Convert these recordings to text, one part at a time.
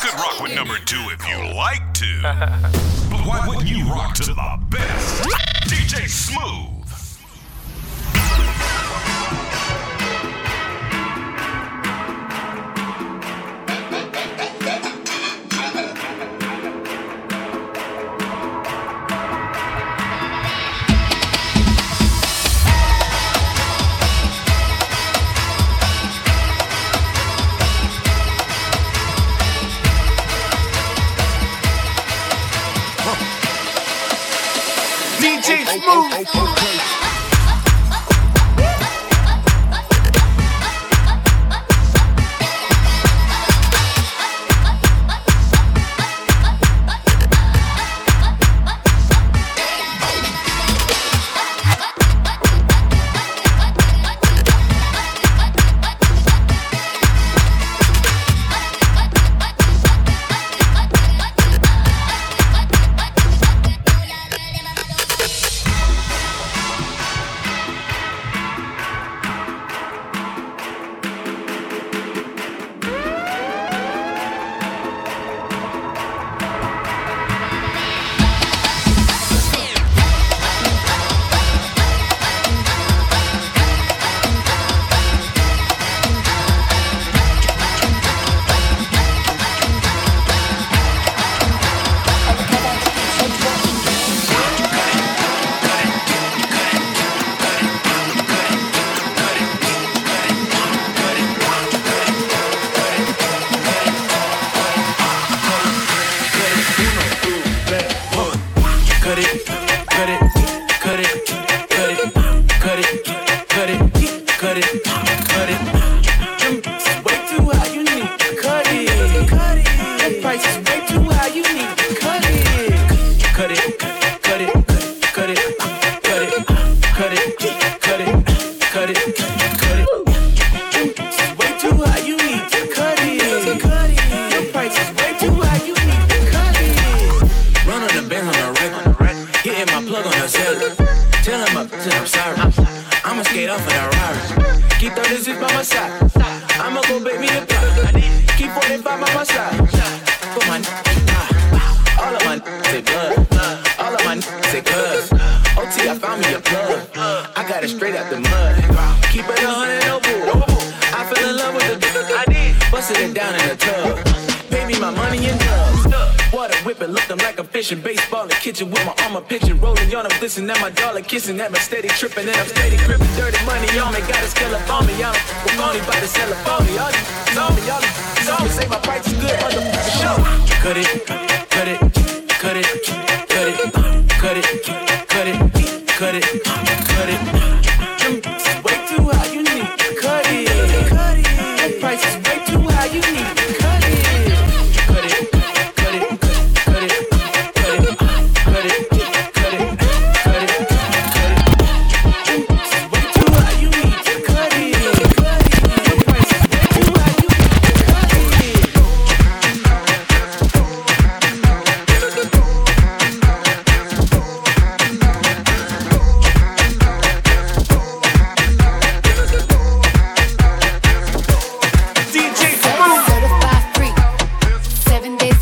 could rock with number two if you like to. but why wouldn't you rock to the best? DJ Smooth. isn't that my steady tripping and I'm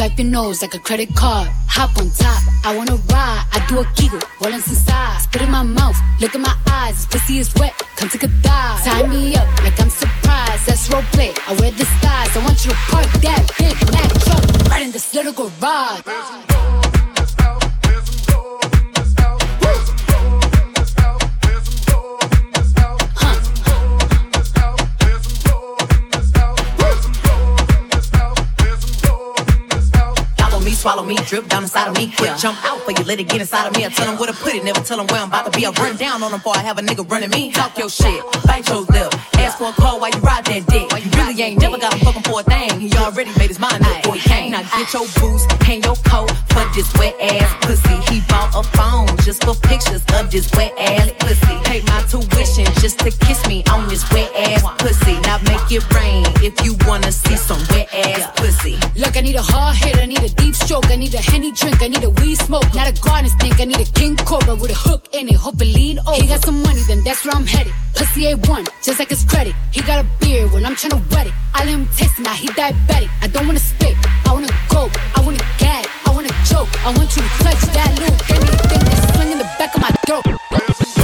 Swipe your nose like a credit card. Hop on top, I wanna ride. I do a giggle, rolling inside. Spit in my mouth, look in my eyes. This pussy is wet, come take a dive. Tie me up like I'm surprised. That's roleplay. I wear the styles. I want you to park that big Mack truck right in this little garage. Drip down inside of me. Quick jump out for you, let it get inside of me. I tell them where to put it, never tell them where I'm about to be. I run down on them before I have a nigga running me. Talk your shit, bite your lip. Ask for a call while you ride that dick. You really ain't never got him fucking for a thing. He already made his mind up before he came. Now get your boots, hang your coat for this wet ass pussy. He bought a phone just for pictures of this wet ass pussy. Pay my tuition just to kiss me on this wet ass pussy. Now make it rain if you wanna see some wet ass pussy. Look, I need a hard hit, I need a deep stroke, I need a henny drink, I need a weed smoke, not a garden stink, I need a king cobra with a hook in it, hope it lean over. He got some money, then that's where I'm headed. Pussy A1, just like his credit. He got a beard when I'm tryna wet it. I let him taste now he diabetic. I don't wanna spit, I wanna go, I wanna gag, I wanna choke. I want you to touch that loop, anything that's swing in the back of my throat.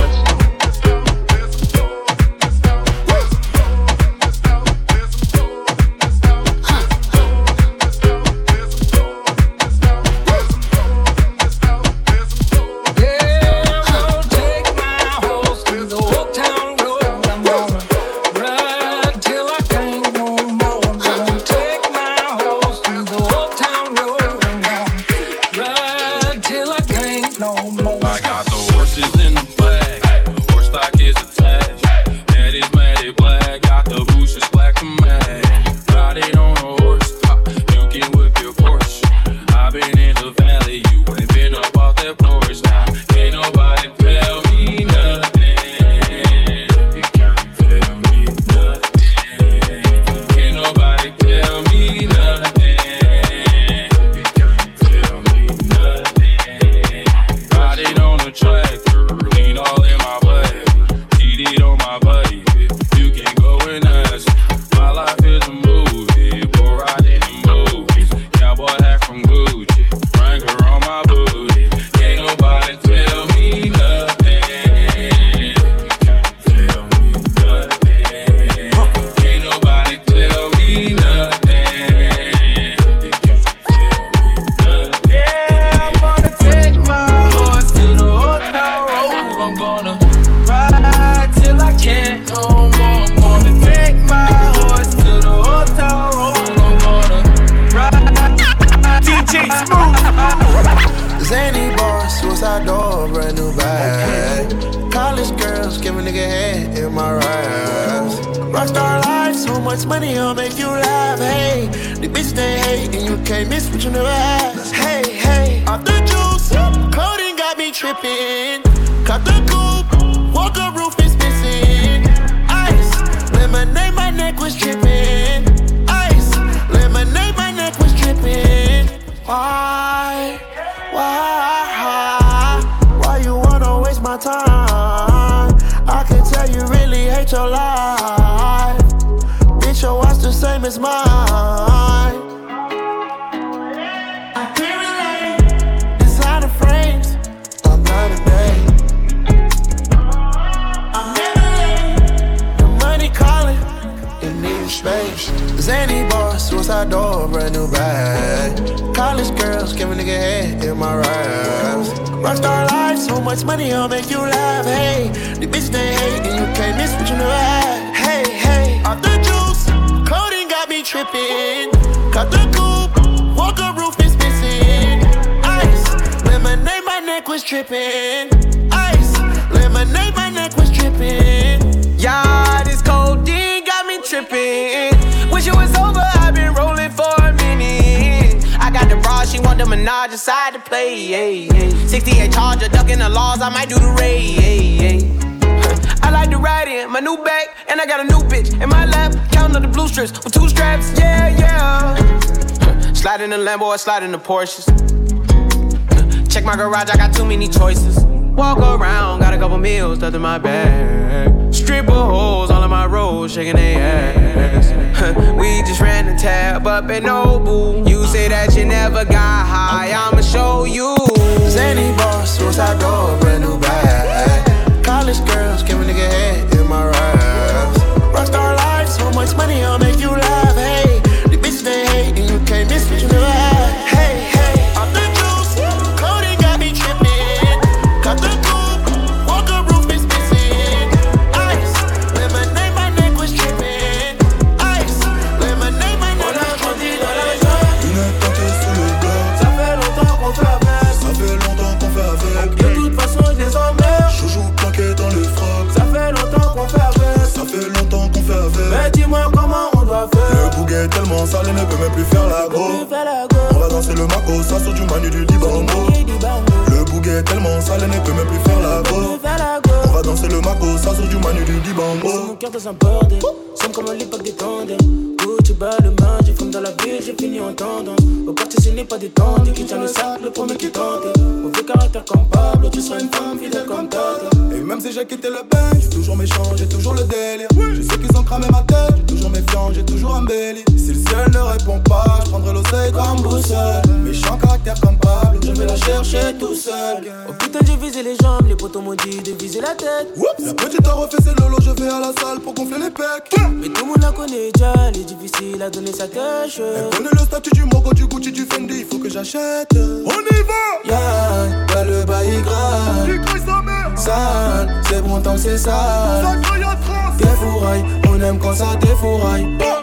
Yeah. 68 charger, ducking the laws, I might do the raid. I like to ride in my new bag, and I got a new bitch in my lap. Counting up the blue strips with two straps. Yeah, yeah. Slide in the Lambo, I slide in the Porsches. Check my garage, I got too many choices. Walk around, got a couple meals stuffed in my bag. Stripper holes all in my road, shaking their ass. we just ran the tab up at Nobu. You say that you never got high, I'ma show you. Zany boss, suicide door, brand new bag. College girls, give a nigga head in my raps. Rockstar life, so much money, I'll make you laugh. Tellement sale, elle ne peut même plus faire la go. On va danser le Mako, ça sur du manu du Dibango. Mon cœur dans un bordel, somme comme à l'époque des tandems. tu bats le match, dans la ville, j'ai fini en tendant. Au quartier, ce n'est pas des qui tient le sac, le premier qui tente. Mauvais caractère comme Pablo, tu seras une femme fidèle comme Tata. Et même si j'ai quitté le bain, j'ai toujours méchant, j'ai toujours le délire. Je sais qu'ils ont cramé ma tête, j'ai toujours méfiant, j'ai toujours embelli. Si le ciel ne répond pas, je prendrai l'oseille comme boussole. Méchant caractère comme Pablo, je vais la chercher tout seul. Oh putain, j'ai visé les jambes, les potos m'ont dit de viser la tête. La petite a refait ses lolo, je vais à la salle pour gonfler les pecs. Mais tout le monde la connaît déjà, elle est difficile à donner sa tâche. Elle connaît le statut du Mogo, du Gucci, du Fendi, il faut que j'achète. On y va! Yeah, y'a le bail grave. Sale, c'est bon tant c'est sale. Défouraille, on aime quand ça défouraille. Yeah,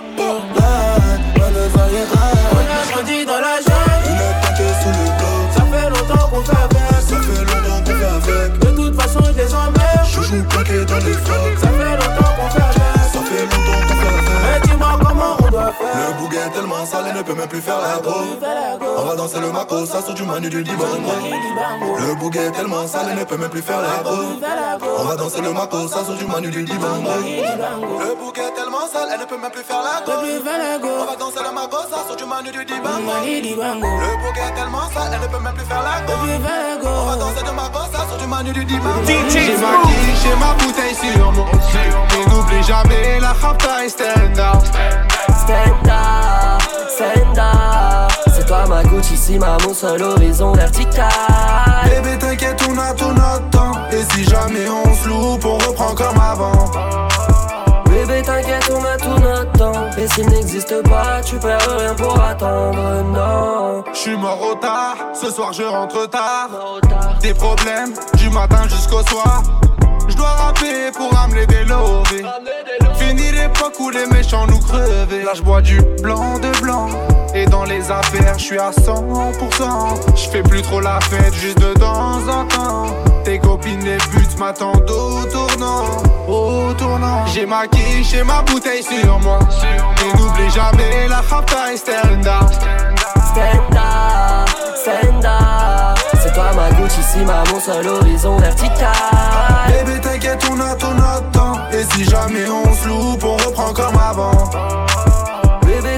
bonne soirée grave. On a grandi dans la jungle. On est tanké sous le bloc. Ça fait longtemps qu'on fait avec. Ça fait longtemps qu'on fait avec. De toute façon, je les emmerde. Je joue plaqué dans les frocs. Ça fait longtemps qu'on fait avec. Le bouguet est tellement sale, elle ne peut même plus faire la go. On va danser le Mako, ça sur du manu du Dibango. Le bouguet est tellement sale, elle ne peut même plus faire la go. On va danser le Mako, ça sur du manu du Dibango. Le bouguet est tellement sale, elle ne peut même plus faire la go. On va danser le Mako, ça sur du manu du Dibango. Le bouguet est tellement sale, elle ne peut même plus faire la go. On va danser le Mako, ça sur du manu du Dibango. J'ai ma quille, j'ai ma bouteille sur. Et n'oublie jamais la rapta et stand up. C'est toi ma Gucci, si ma mon seul horizon vertical. Bébé t'inquiète on a tout notre temps. Et si jamais on se loupe on reprend comme avant. Bébé t'inquiète on a tout notre temps. Et s'il n'existe pas tu perds rien pour attendre. Non. Je suis mort au tard, ce soir je rentre tard. Des problèmes du matin jusqu'au soir. Je dois rapper pour amener des lovés. Fini l'époque où les méchants nous crevaient. Là je bois du blanc de blanc. Et dans les affaires, je suis à 100%. Je fais plus trop la fête, juste de temps en temps. Tes copines les buts m'attendent au tournant. Au tournant. J'ai ma quiche et ma bouteille sur moi. Et n'oublie jamais la rapta et up, stand up C'est toi ma Gucci, si ma mon seul horizon vertical. Bébé t'inquiète on a tout notre temps. Et si jamais on se loupe on reprend comme avant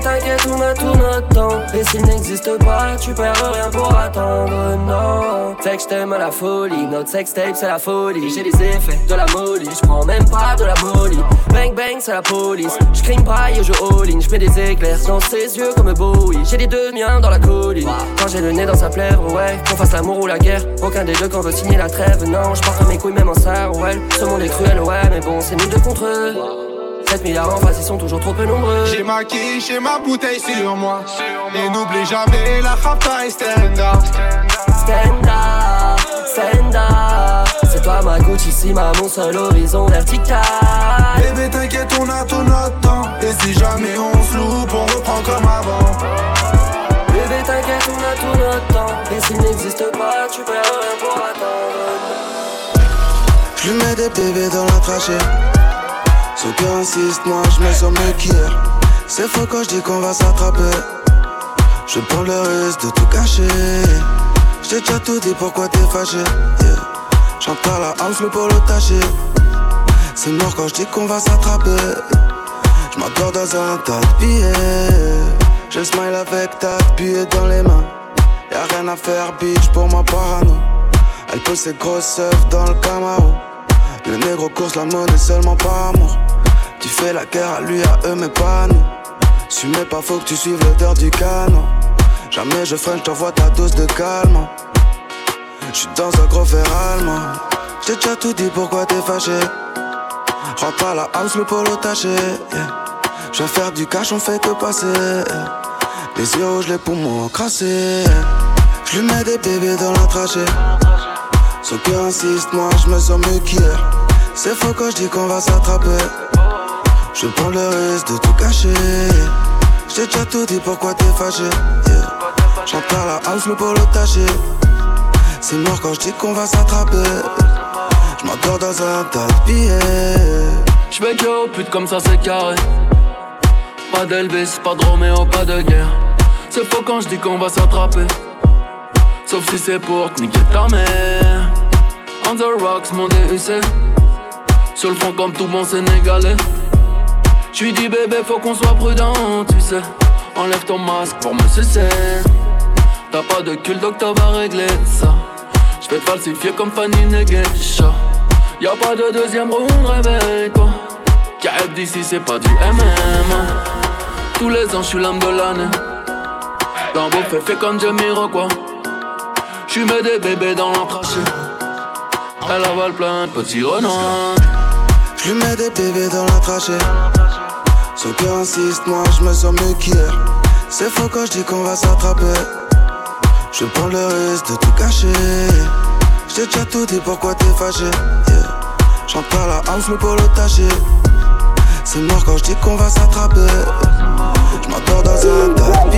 t'inquiète on a tout notre temps. Et s'il n'existe pas tu perds rien pour attendre. Non. Fait que j't'aime à la folie. Notre sextape c'est la folie. J'ai les effets de la molly J'prends même pas de la molly Bang bang c'est la police. J'crime pas et je all in J'mets des éclairs dans ses yeux comme Bowie. J'ai les deux miens dans la colline. Quand j'ai le nez dans sa plèvre ouais. Qu'on fasse l'amour ou la guerre. Aucun des deux qu'on veut signer la trêve. Non j'porte mes couilles même en ouais Ce monde est cruel ouais mais bon c'est nous deux contre eux 7 milliards en face, ils sont toujours trop peu nombreux. J'ai ma quiche et ma bouteille sur moi. Et n'oublie jamais la rapta et stand up. Stand up, stand up. C'est toi ma Gucci, si ma mon seul horizon vertical. Bébé t'inquiète on a tout notre temps Et si jamais on se loupe on reprend comme avant Bébé t'inquiète, on a tout notre temps. Et s'il n'existe pas, tu perds rien pour attendre. Je lui mets des bébés dans la trachée Ceux qui insistent, moi je me sens mieux qu'hier C'est faux quand je dis qu'on va s'attraper. Je prends le risque de tout cacher. J'ai déjà tout dit pourquoi t'es fâché? Yeah. À la house le pour le tâcher. C'est mort quand je dis qu'on va s'attraper. Je dans un tas de billets. Je smile avec ta billets dans les mains. Y'a rien à faire bitch pour moi parano Elle pose ses grosses œufs dans le Camaro Le négro course la monnaie seulement par amour. Tu fais la guerre à lui, à eux mais pas nous. Si mais pas faut que tu suives l'odeur du canon. Jamais je freine, je t'envoie ta dose de calme. J'suis dans un gros verre allemand. J'ai déjà tout dit pourquoi t'es fâché? Rentre à la house, le polo taché yeah. Je faire du cash, on fait que passer. Les yeux rouges, les poumons crassés Je lui mets des bébés dans la trachée Ceux qui insistent, moi je me sens mieux qu'hier C'est faux quand je dis qu'on va s'attraper Je prends le risque de tout cacher J'ai déjà tout dit pourquoi t'es fâché? Yeah. J'entre à la house, le polo C'est mort quand je dis qu'on va s'attraper Je m'endors dans un tas de billets J'mets que pute comme ça c'est carré. Pas d'Elvis, pas de Roméo, pas de guerre. C'est faux quand je dis qu'on va s'attraper. Sauf si c'est pour te niquer ta mère. On the rocks, mon DUC. Sur le front comme tout bon sénégalais. J'suis dit bébé, faut qu'on soit prudent, tu sais. Enlève ton masque pour me sucer. T'as pas de cul, donc t'as va régler ça. J'vais te falsifier comme Fanny Negesha. Y'a pas de deuxième round, réveille-toi. KF d'ici, c'est pas du MMA. Tous les ans, j'suis l'âme de l'année. Dans vos fait comme Jamiroquai. J'suis mets des bébés dans l'entrachet. Elle avale plein de petits renards. J'lui mets des bébés dans la trachée. Son cœur insiste, moi je me sens mieux qu'hier. C'est faux quand je dis qu'on va s'attraper. Je prends le risque de tout cacher. J't'ai déjà tout dit, pourquoi t'es fâché? Yeah. J'entre par la house, le polo taché. C'est mort quand je dis qu'on va s'attraper. J'm'endors dans un tapis.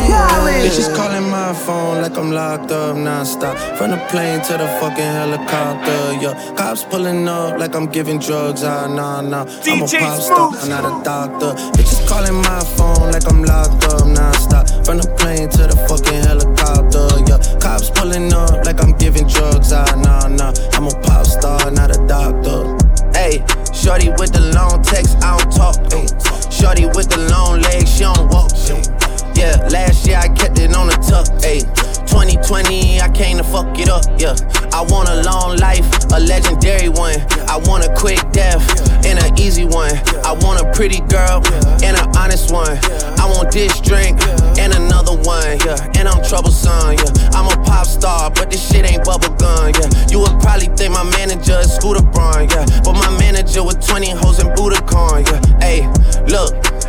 Bitches calling my phone like I'm locked up non-stop. From the plane to the fucking helicopter, yeah. Cops pulling up like I'm giving drugs, ah, nah, nah. I'm a pop star, I'm not a doctor. Bitches calling my phone like I'm locked up non-stop. From the plane to the fucking helicopter, yeah. Cops pulling up like I'm giving drugs, ah, nah, nah. I'm a pop star, not a doctor. Hey, shorty with the long text, I don't talk. Ay. Shorty with the long legs, she don't walk. Yeah, last year I kept it on the tuck. Ay. 2020, I came to fuck it up. Yeah, I want a long life, a legendary one. I want a quick death and an easy one. I want a pretty girl and an honest one. I want this drink another one. Yeah, and I'm troublesome. Yeah, I'm a pop star, but this shit ain't bubblegum. Yeah, you would probably think my manager is Scooter Braun. Yeah, but my manager with 20 hoes and Budokan. Yeah, hey, look.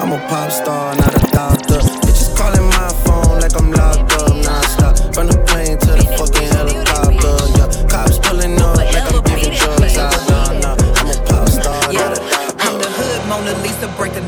I'm a pop star, not a doctor. Bitches calling my phone like I'm locked up non-stop. From the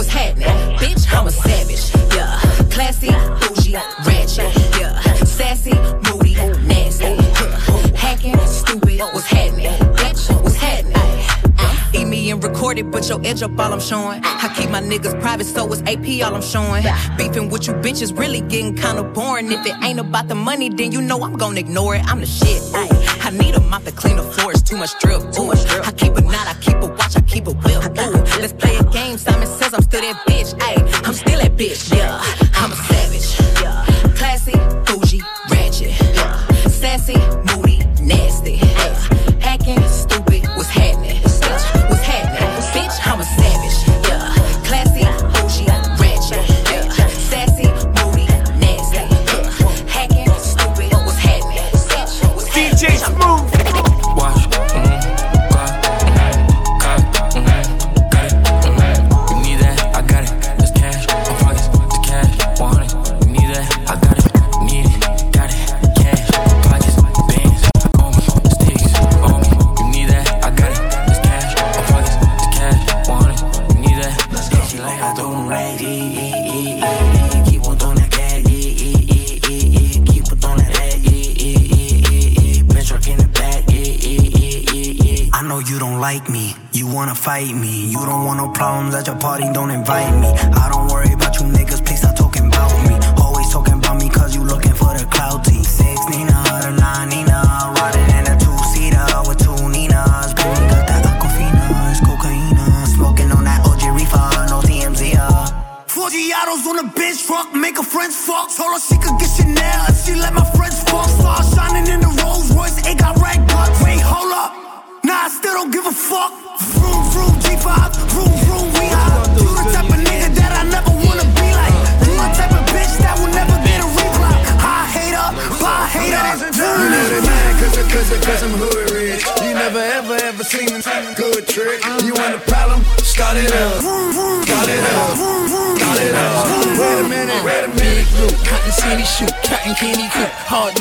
What's happening? Bitch, I'm a savage. Yeah, classy, bougie, ratchet. Yeah, sassy, moody, nasty. Huh. Hacking, stupid, what's happening? Bitch, what's happening? Uh, eat me and record it, but your edge up all I'm showing. I keep my niggas private, so it's AP all I'm showing. Beefing with you bitches really getting kinda boring. If it ain't about the money, then you know I'm gonna ignore it. I'm the shit. I need a mop to clean the floors, too much drip. Ooh. I keep a knot, I keep a watch, I keep a whip. Game. Simon says I'm still that bitch. Ay. I'm still that bitch. Yeah, I'm a savage. Yeah, classy, bougie, ratchet. Yeah, sassy, me.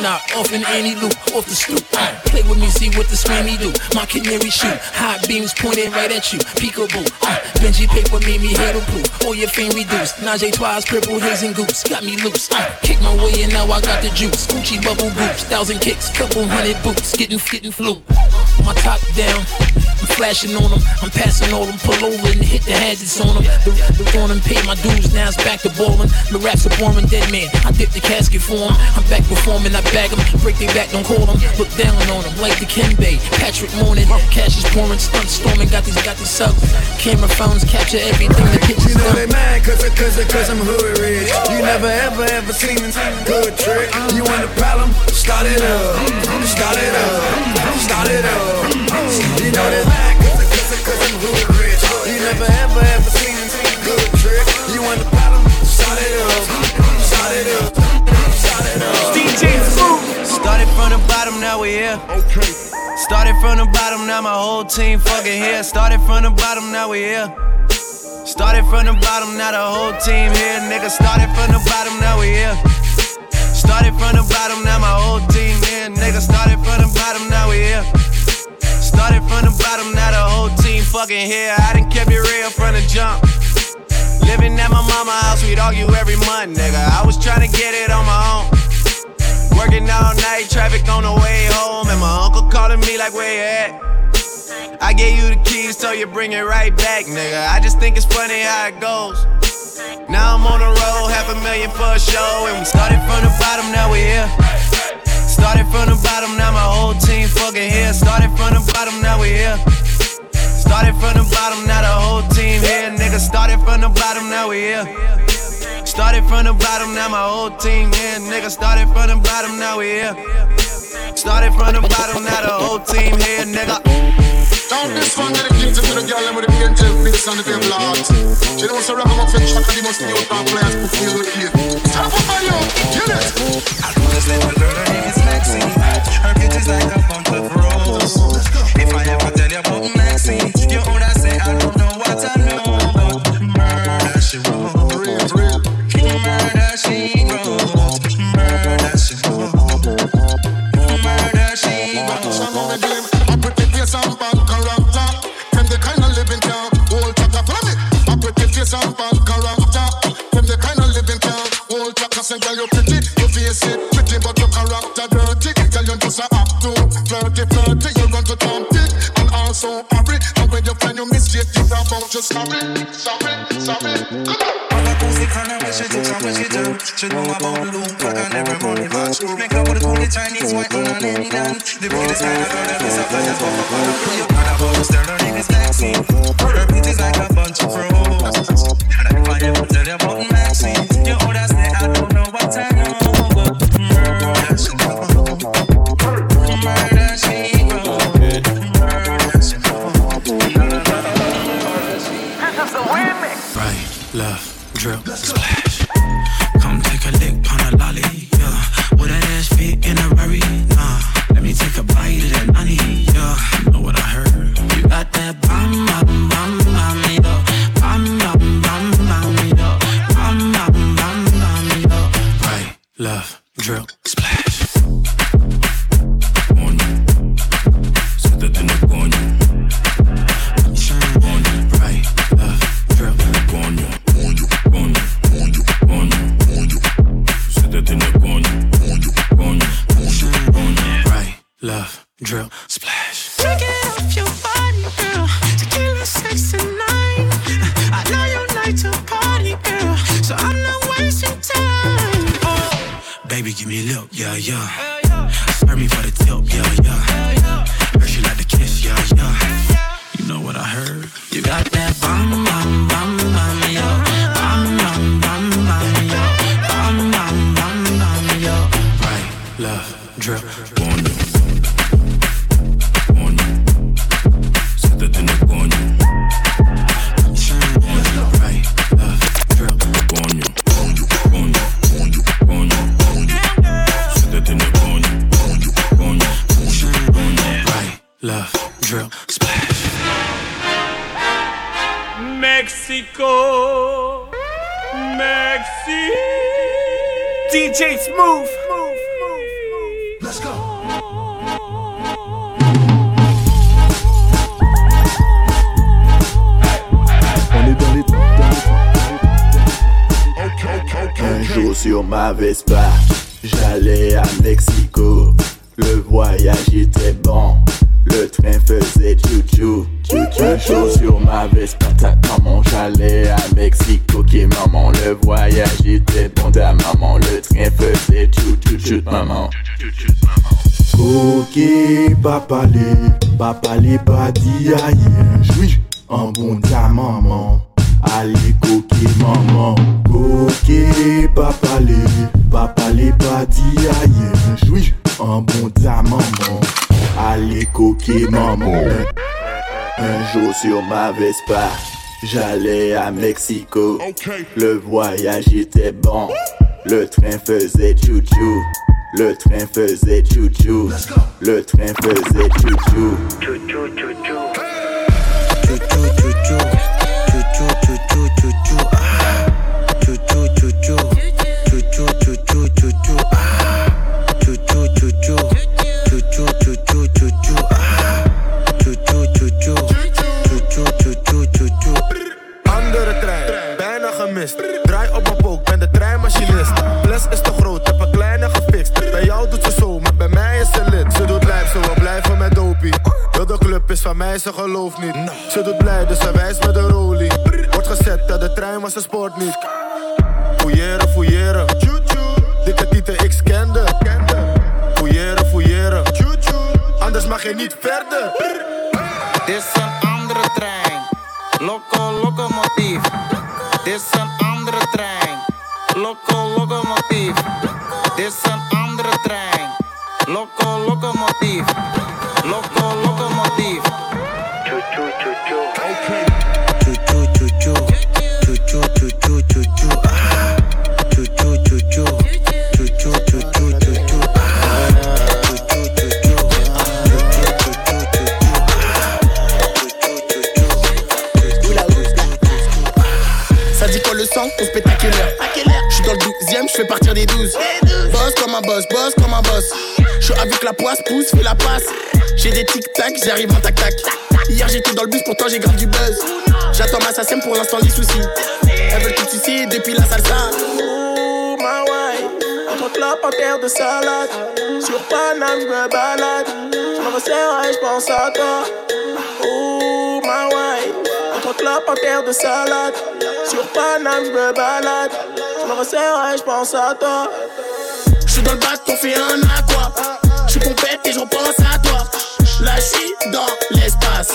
Knock, off in any loop, off the stoop. Play with me, see what the swammy do. My canary shoot, high beams pointed right at you. Peekaboo, uh, Benji paper made me hate blue. All your fame reduced. Najee twice, purple haze and goose, got me loose. Uh, kick my way and now I got the juice. Gucci bubble boots, thousand kicks, couple hundred boots, getting getting flu. My top down, I'm flashing on them, I'm passing all them, pull over and hit the hazards on them. The, the on them, pay my dues, now it's back to ballin'. The raps are boring, dead man. I dip the casket for him. I'm back performing, I bag them, break their back, don't call them. Look down on them, like the Ken Bay, Patrick Morning. Cash is pouring, stunt storming, got these, got these subs. Camera phones capture everything, the pictures You know they mad cause, cause, cause I'm hood rich. You never ever ever seen a good trick. You want a problem? Start it up. Start it up. Start it up. You know they mad cause, cause, cause I'm hood rich. You never ever ever seen a good trick. You want a problem? Start it up. Start it up. Start it up. DJ Fruit. Started from the bottom, now we here. Okay. Started from the bottom, now my whole team fucking here. Started from the bottom, now we here. Started from the bottom, now the whole team here. Nigga, started from the bottom, now we here. Started from the bottom, now my whole team here. Nigga, started from the bottom, now we here. Started from the bottom, now the whole team fucking here. I done kept it real from the jump. Living at my mama house, we'd argue every month, nigga. I was trying to get it on my own. Working all night, traffic on the way home, and my uncle calling me like, where you at? I gave you the keys, so you bring it right back, nigga. I just think it's funny how it goes. Now I'm on the road, half a million for a show, and we started from the bottom, now we're here. Started from the bottom, now my whole team fucking here. Started from the bottom, now we here. Started from the bottom, now the whole team here. Nigga, started from the bottom, now we here. Started from the bottom, now my whole team here. Nigga, started from the bottom, now we here. Started from the bottom, now the whole team here, nigga. Down this one dedicated to the girl and with the angel face on the table heart. She knows to rock 'em up and chuck the most new top players who feel the key. Stop up on you, get it. I know this little girl, The wickedest à Mexico. Le voyage était bon, le train faisait chou-chou. Le train faisait chou-chou. Le train faisait chou-chou. Van mij, ze gelooft niet. Ze doet blij, dus ze wijst met de rolie. Wordt gezet, dat de trein was een sport niet. Fouilleren, fouilleren. Dikke tieten, ik scande. Fouilleren, fouilleren. Anders mag je niet verder. Dit is een la la passe. J'ai des tic-tac, j'arrive en tac-tac. Hier j'étais dans le bus, pourtant j'ai grave du buzz. J'attends ma SACEM pour l'instant, les soucis. Elles veulent tout ici depuis la salsa. Oh ma entre en terre de salade. Sur Paname, je me balade. Je me resserre et je pense à toi. Oh ma entre en terre de salade. Sur Paname, je me balade. Je me resserre et je pense à toi. Je suis dans le bac, on fait un aqua. Et je repense à toi. Là, je suis dans l'espace.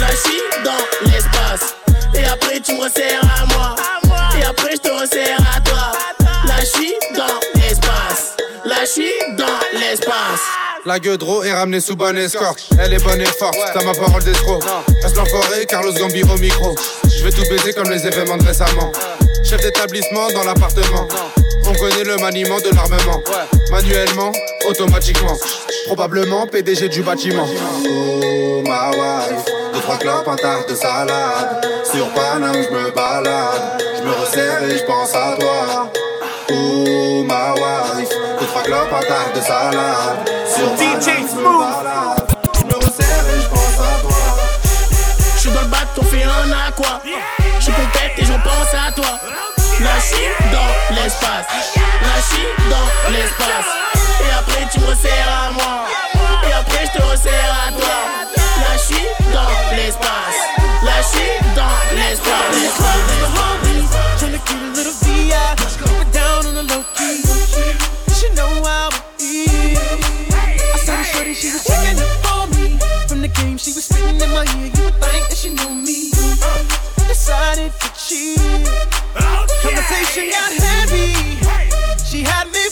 Là, je suis dans l'espace. Et après, tu me resserres à moi. La gueudreau est ramenée sous bonne escorte. Elle est bonne et forte, t'as ma parole d'escroc. Reste l'enfoiré, Carlos Gambi au micro. Je vais tout baiser comme les événements de récemment. Chef d'établissement dans l'appartement. On connaît le maniement de l'armement. Manuellement, automatiquement. Probablement PDG du bâtiment. Oh ma wife, deux trois clopes, un tarte de salade. Sur Paname, je me balade. Je me resserre et je pense à toi. Oh ma wife, deux trois clopes, un tarte de salade. Sur je me balade. Je me resserre et je pense à toi. Je suis dans le bac, on fait un aqua. Je et j'en pense à toi. Suis dans l'espace. Dans l'espace. Et après, tu me resserres à moi. Et après, je te resserre à toi. Suis dans l'espace. Suis dans l'espace. Tryna keep a little VI, keep it down on the low key. Shorty, she was checking up for me. From the game, she was spitting in my ear. You would think that she knew me. Uh, decided to cheat. Conversation got heavy. She had me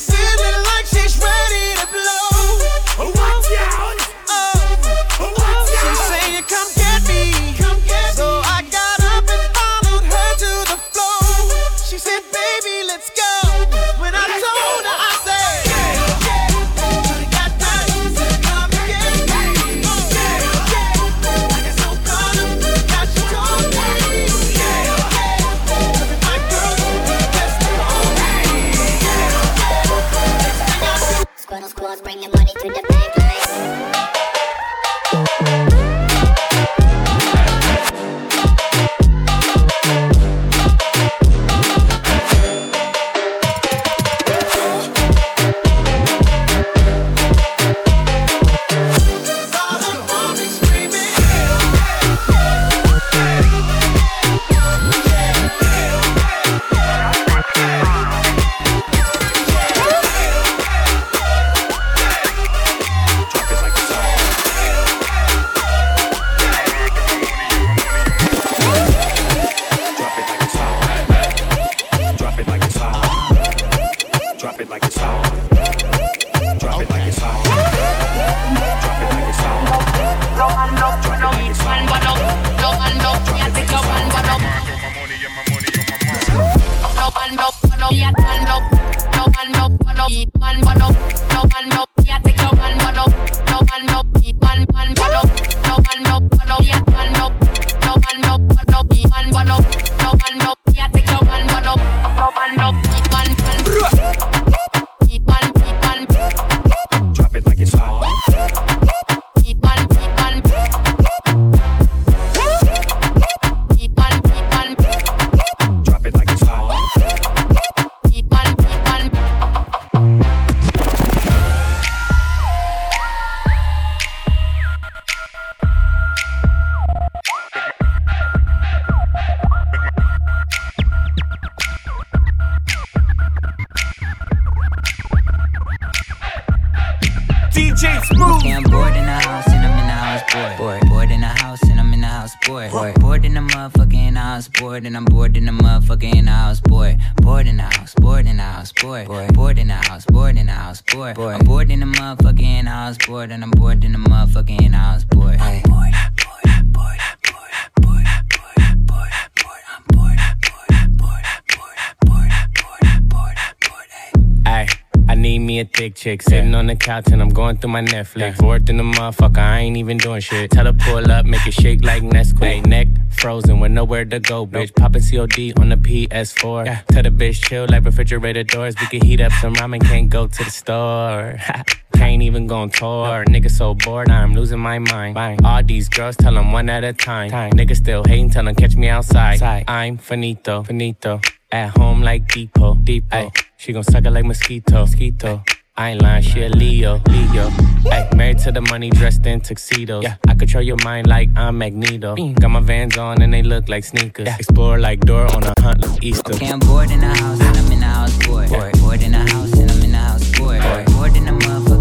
through my Netflix. Bored in the motherfucker, I ain't even doing shit. Tell her pull up, make it shake like Nesquik. Neck frozen with nowhere to go, bitch. Popping COD on the PS4. Tell the bitch chill like refrigerator doors. We can heat up some ramen, can't go to the store. Can't even go on tour. Nigga so bored, I'm losing my mind. All these girls tell them one at a time. Nigga still hating, tell them catch me outside. I'm finito, finito. At home like Depot, Depot. She gon' suck it like mosquito, mosquito. I ain't lying, she a Leo. Leo. Ay, married to the money, dressed in tuxedos. Yeah. I control your mind like I'm Magneto. Mm. Got my vans on and they look like sneakers. Yeah. Explore like Dora on a hunt like Easter. Okay, I'm bored in the house and I'm in the house bored. Bored, bored in the house and I'm in the house bored. Bored, bored in the.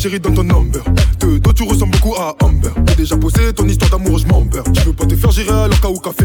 chérie dans ton number. Te, toi tu ressembles beaucoup à Amber. T'as déjà posé ton histoire d'amour, je m'embeurre. Je veux pas te faire gérer alors qu'à au café.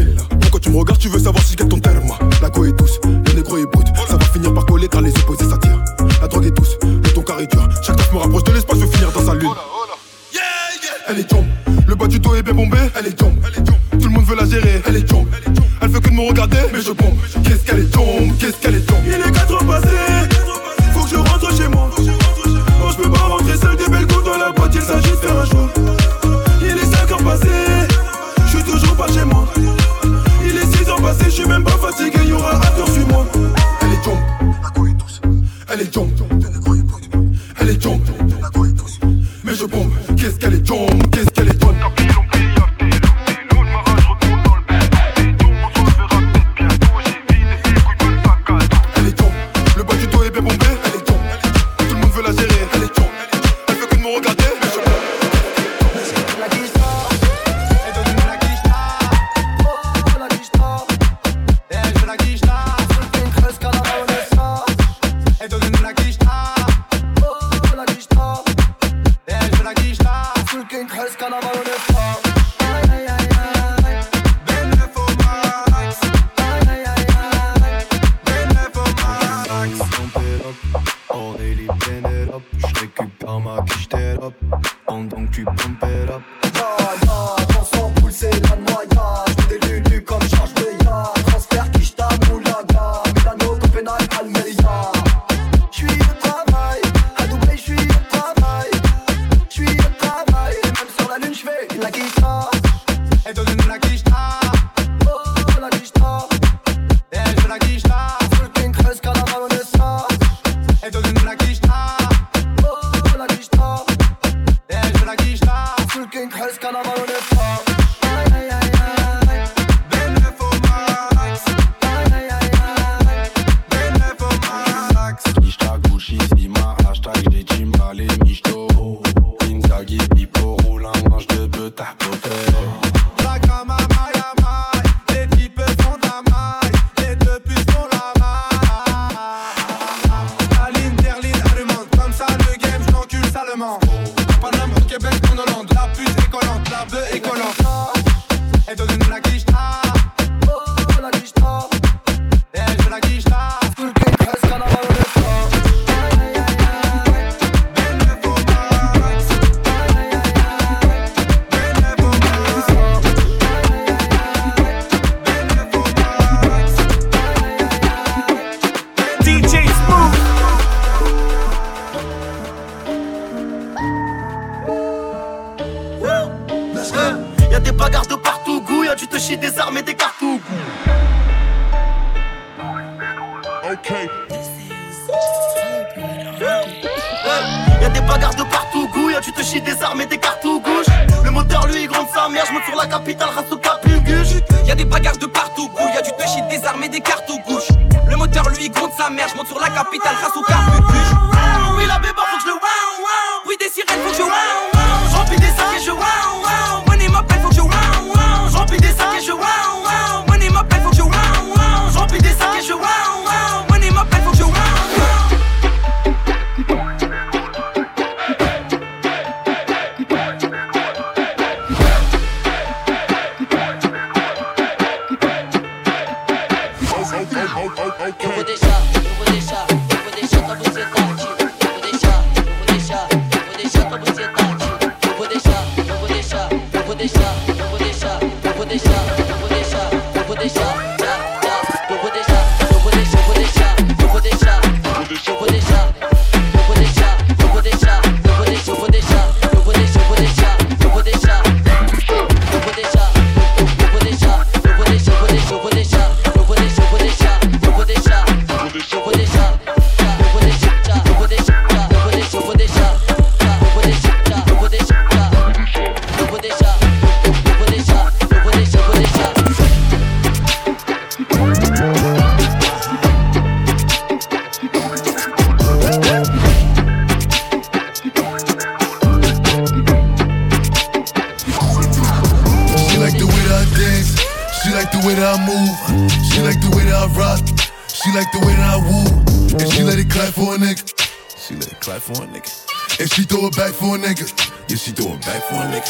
back for a nigga. If she throw it back for a nigga, yeah, she throw it back for a nigga.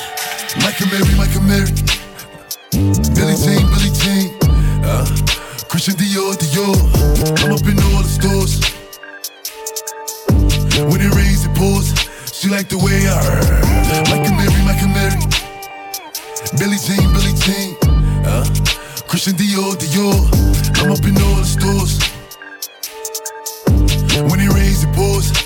Michael Mary, Michael Mary. Billie Jean, Billie Jean. Uh, Christian Dior, Dior. I'm up in all the stores. When it rains, it pours. She like the way I heard. Michael Mary, Michael Mary. Billie Jean, Billie Jean. Uh, Christian Dior, Dior. I'm up in all the stores. When it rains, it pours.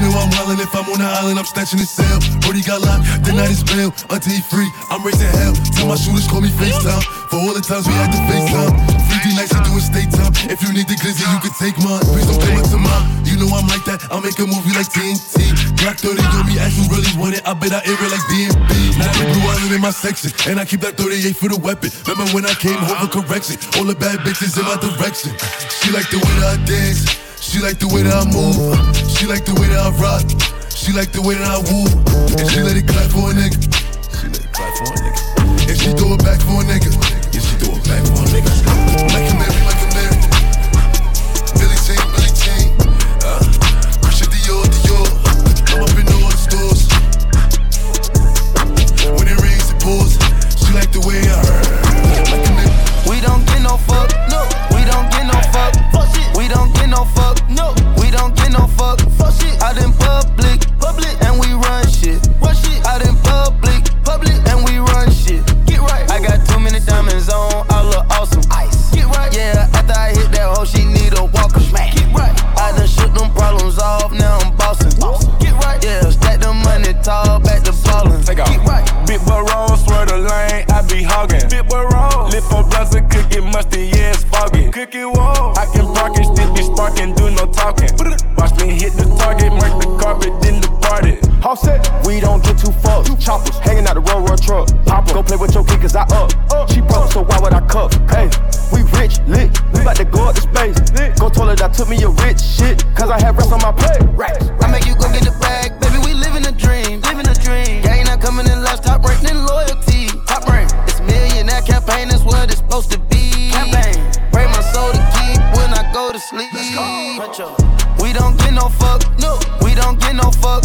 They know I'm wildin' if I'm on the island, I'm snatching his cell. Brody got locked, the night is bail. Until he free, I'm raising hell. Tell my shooters call me FaceTime. For all the times we had to FaceTime. 3D nights, you doing state time. If you need the glizzy, you can take mine. Please don't come up to mine. You know I'm like that, I'll make a movie like TNT. Black 30 do me, as you really want it. I bet I air it like DMB. Now the blue island in my section, and I keep that 38 for the weapon. Remember when I came home for correction? All the bad bitches in my direction. She like the way that I dance. She like the way that I move. She like the way that I rock. She like the way that I woo. And she let it clap for a nigga. She let it clap for a nigga. And she throw it back for a nigga. Yeah, she throw it back for a nigga. Like We don't get no fuck, no. We don't get no fuck. Fuck shit. Out in public, public, and we run shit. Run shit. Out in public, public, and we run shit. Get right. I got too many diamonds on, I look awesome. Ice. Get right. Yeah, after I hit that hoe, she need a walker. Smack. Get right. I done shook them problems off, now I'm bossing. Get right. Yeah, stack the money tall, back to ballin'. Take off. Get right. Big roll, swear the lane, hogging. Big boy roll, lip for blunts and cookie musty, yeah, it's foggy. Cookie wall, I can park and still be sparking, do no talking. Watch me hit the target, mark the carpet, then the party. Offset, we don't get too fucked. You choppers hanging out the road, road truck. Pop go play with your kid, cause I up. She broke, so why would I cuff? Hey, we rich, lit. We about to go up to space. Go toilet, I took me a rich shit, cause I have rest on my plate. Racks. I make you go get the bag, baby. We living a dream, living a dream. Gang not coming in last, top rank, then loyalty, top rank. It's millionaire campaign, that's what it's supposed to be. Campaign, pray my soul to keep when I go to sleep. We don't get no fuck, no. We don't get no fuck,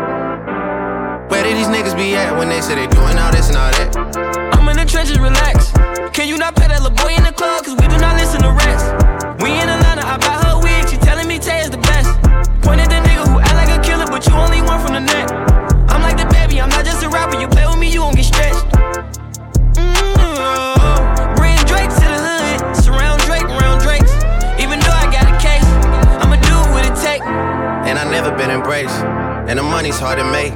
Where these niggas be at when they say they doing all this and all that? I'm in the trenches, relax. Can you not pay that little boy in the club? Cause we do not listen to rest. We in Atlanta, I buy her wig, she telling me Tay is the best. Point at the nigga who act like a killer, but you only one from the net. I'm like the baby, I'm not just a rapper. You play with me, you won't get stretched. Mm-hmm. Bring Drake to the hood, surround Drake around Drakes. Even though I got a case, I'ma do what it take. And I never been embraced, and the money's hard to make.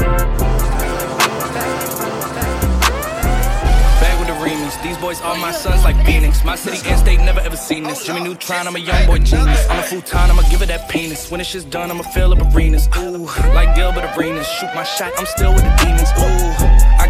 Boys, all my sons like Phoenix. My city and state never ever seen this. Jimmy Neutron, I'm a young boy genius. I'm a futon, I'ma give it that penis. When this shit's done, I'ma fill up arenas. Ooh, like Gilbert Arenas. Shoot my shot, I'm still with the demons. Ooh.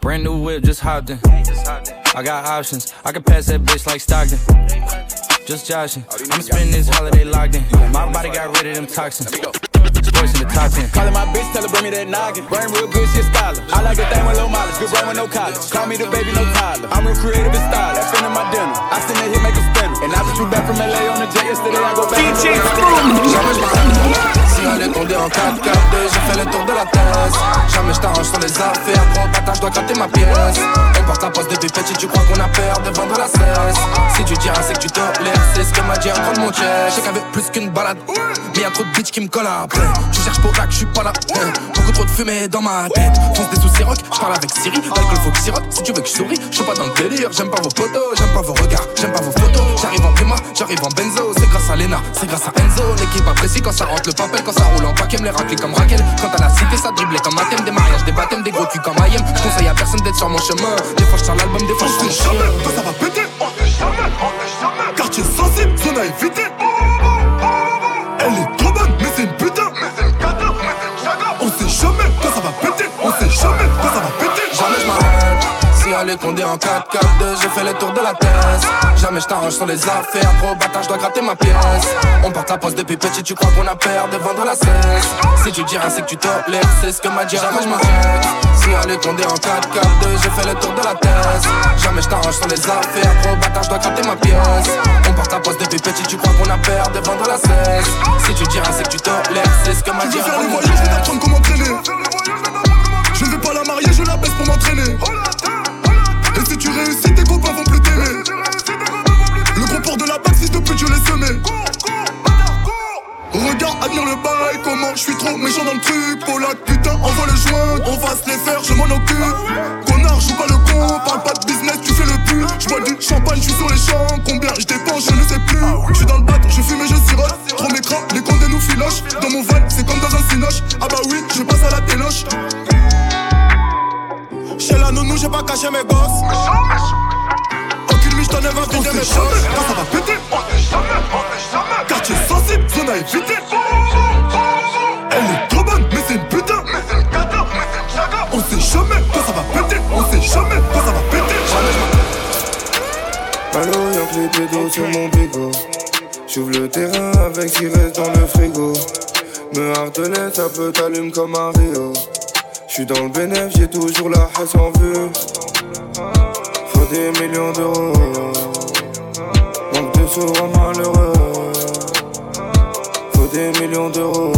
Brand new whip, just hopped in. I got options, I can pass that bitch like Stockton. Just joshing, I'm spending this holiday locked in. My body got rid of them toxins. Sports in the top 10. Calling my bitch, tell her bring me that noggin. Brain real good, shit stylish. I like a thing with low mileage, good brain with no college. Call me the baby, no Tyler. I'm real creative and stylish. In my dinner. I send that hit, make a. And I flew back from LA on the jet yesterday. I go back. DJ Jamais je m'arrête. Si elle est condé en 4 4 j'ai fait le tour de la thèse. Jamais je t'arrange sur les affaires. Gros bâtard, je dois gratter ma pièce. Porte la poste depuis petit, tu crois qu'on a peur de vendre la cesse. Si tu diras, c'est que tu tolères. C'est ce que m'a dit un prendre mon chest. J'ai qu'avec plus qu'une balade. Mais y'a trop de bitch qui me collent après. Tu cherches pour que je suis pas là. Beaucoup trop de fumée dans ma tête. Fonce des soucis rock, je parle avec Siri. L'alcool faut que sirote. Si tu veux que je souris, je suis pas dans le délire. J'aime pas vos photos, j'aime pas vos regards, j'aime pas vos photos. J'arrive en Puma, j'arrive en Benzo. C'est grâce à Lena, c'est grâce à Enzo. L'équipe apprécie quand ça rentre le papel, quand ça roule en paquet, me les racler comme Raquel. Quand à la cité, ça driblait comme thème des mariages, des baptêmes, des gros culs comme. Je à personne d'être sur mon chemin. Je sors l'album, des je fais jamais quand ça va péter. On sait jamais, on sait jamais. Quartier sensible, zone à éviter. Est condé en 4 4 2 j'ai fait le tour de la thèse. Jamais je t'arrange sur les affaires. Gros bâtard, je dois gratter ma pièce. On porte la poste depuis petit, tu crois qu'on a peur de vendre la cesse. Si tu diras, c'est que tu tolères. C'est ce que m'a dit Jamais je m'arrête. Si elle est condé en 4 4 2 j'ai fait le tour de la thèse. Jamais je t'arrange sur les affaires. Gros bâtard, je dois gratter ma pièce. On porte la poste depuis petit, tu crois qu'on a peur de vendre la cesse. Si tu diras, c'est que tu tolères. C'est ce que m'a Je dit vais faire le voyage, je vais t'apprendre comment traîner. Je ne vais pas la marier, je la baisse pour m'entraîner. Le gros port de la bague, si de pute, je l'ai semé. Regarde, admire le bail, comment je suis trop méchant dans le truc. Polak, putain, envoie le joint, on va se les faire, je m'en occupe. Connard, joue pas le con, parle pas de business, tu fais le pute. Je bois du champagne, je suis sur les champs. Combien je dépense, je ne sais plus. Je suis dans le bat, je fume et je sirote. Trop m'écran, les condés nous filochent. Dans mon van, c'est comme dans un cinoche. Ah bah oui, je passe à la téloche. Chez la nounou, j'ai pas caché mes gosses. Miche t'en va vider mes choses. Quand ça va péter, on sait jamais, on sait jamais. Quartier sensible, zone à éviter. Elle est trop bonne, mais c'est une putain. Mais c'est une cata, mais c'est une chaga. On sait jamais quand ça va péter. On sait jamais quand ça va péter. Allô, y'a que les pédos sur mon bigot. J'ouvre le terrain avec ce qui reste dans le frigo. Me hardelet, ça peut t'allumer comme un Rio. J'suis dans le bénéf, j'ai toujours la haine en vue. Des millions d'euros. Manque de sous, rend malheureux. Faut des millions d'euros.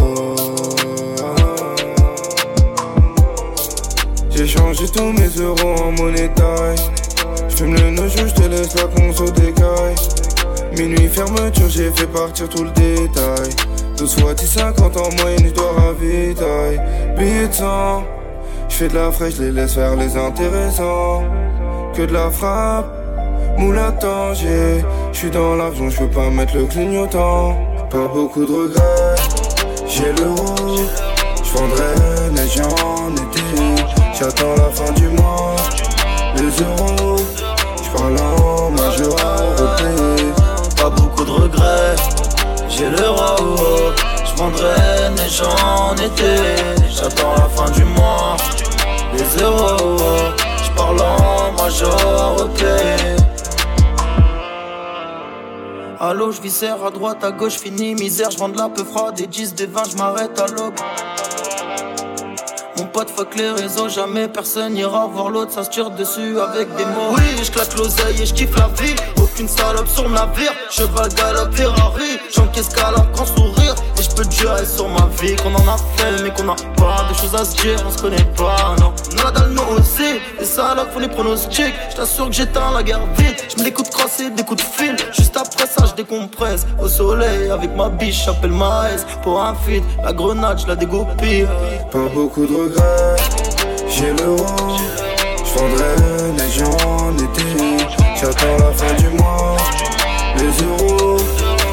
J'ai changé tous mes euros en monnaie taille. J'fume le nojo, j'te laisse la conso décaille. Minuit fermeture, j'ai fait partir tout le détail. 12 fois 10, 50 en moyenne, j'dois ravitailler. Billet de sang, j'fais de la fraîche, les laisse faire les intéressants. Que de la frappe, moule à Tanger. J'suis dans l'avion, j'peux pas mettre le clignotant. Pas beaucoup de regrets, j'ai l'euro. J'vendrai neige en été. J'attends la fin du mois, les euros. J'parle en européen. Pas beaucoup de regrets, j'ai l'euro. J'vendrai neige en été. J'attends la fin du mois, les euros. J'parle en major européen. Allô, je viscère à droite, à gauche, fini misère, je de la peu froide, des 10, des 20, je m'arrête à l'aube. Mon pote fuck les réseaux, jamais personne ira voir l'autre, ça se tire dessus avec des mots. Oui, je claque l'oseille et je kiffe la vie. Aucune salope sur le navire, cheval galop Ferrari. J'encaisse la grand sourire. Et je peux te jurer sur ma vie qu'on en a fait, mais qu'on a pas de choses à se dire, on se connaît pas, non. On a la dalle nous aussi. Les salopes font les pronostics. J't'assure que j'éteins la guerre vite. J'mets des coups de des coups de fil. Juste après ça, j'décompresse. Au soleil, avec ma biche, j'appelle ma S. Pour un feed, la grenade, j'la dégoupille. Pas beaucoup de regrets, j'ai l'euro. J'vendrai les gens en été. J'attends la fin du mois, les euros.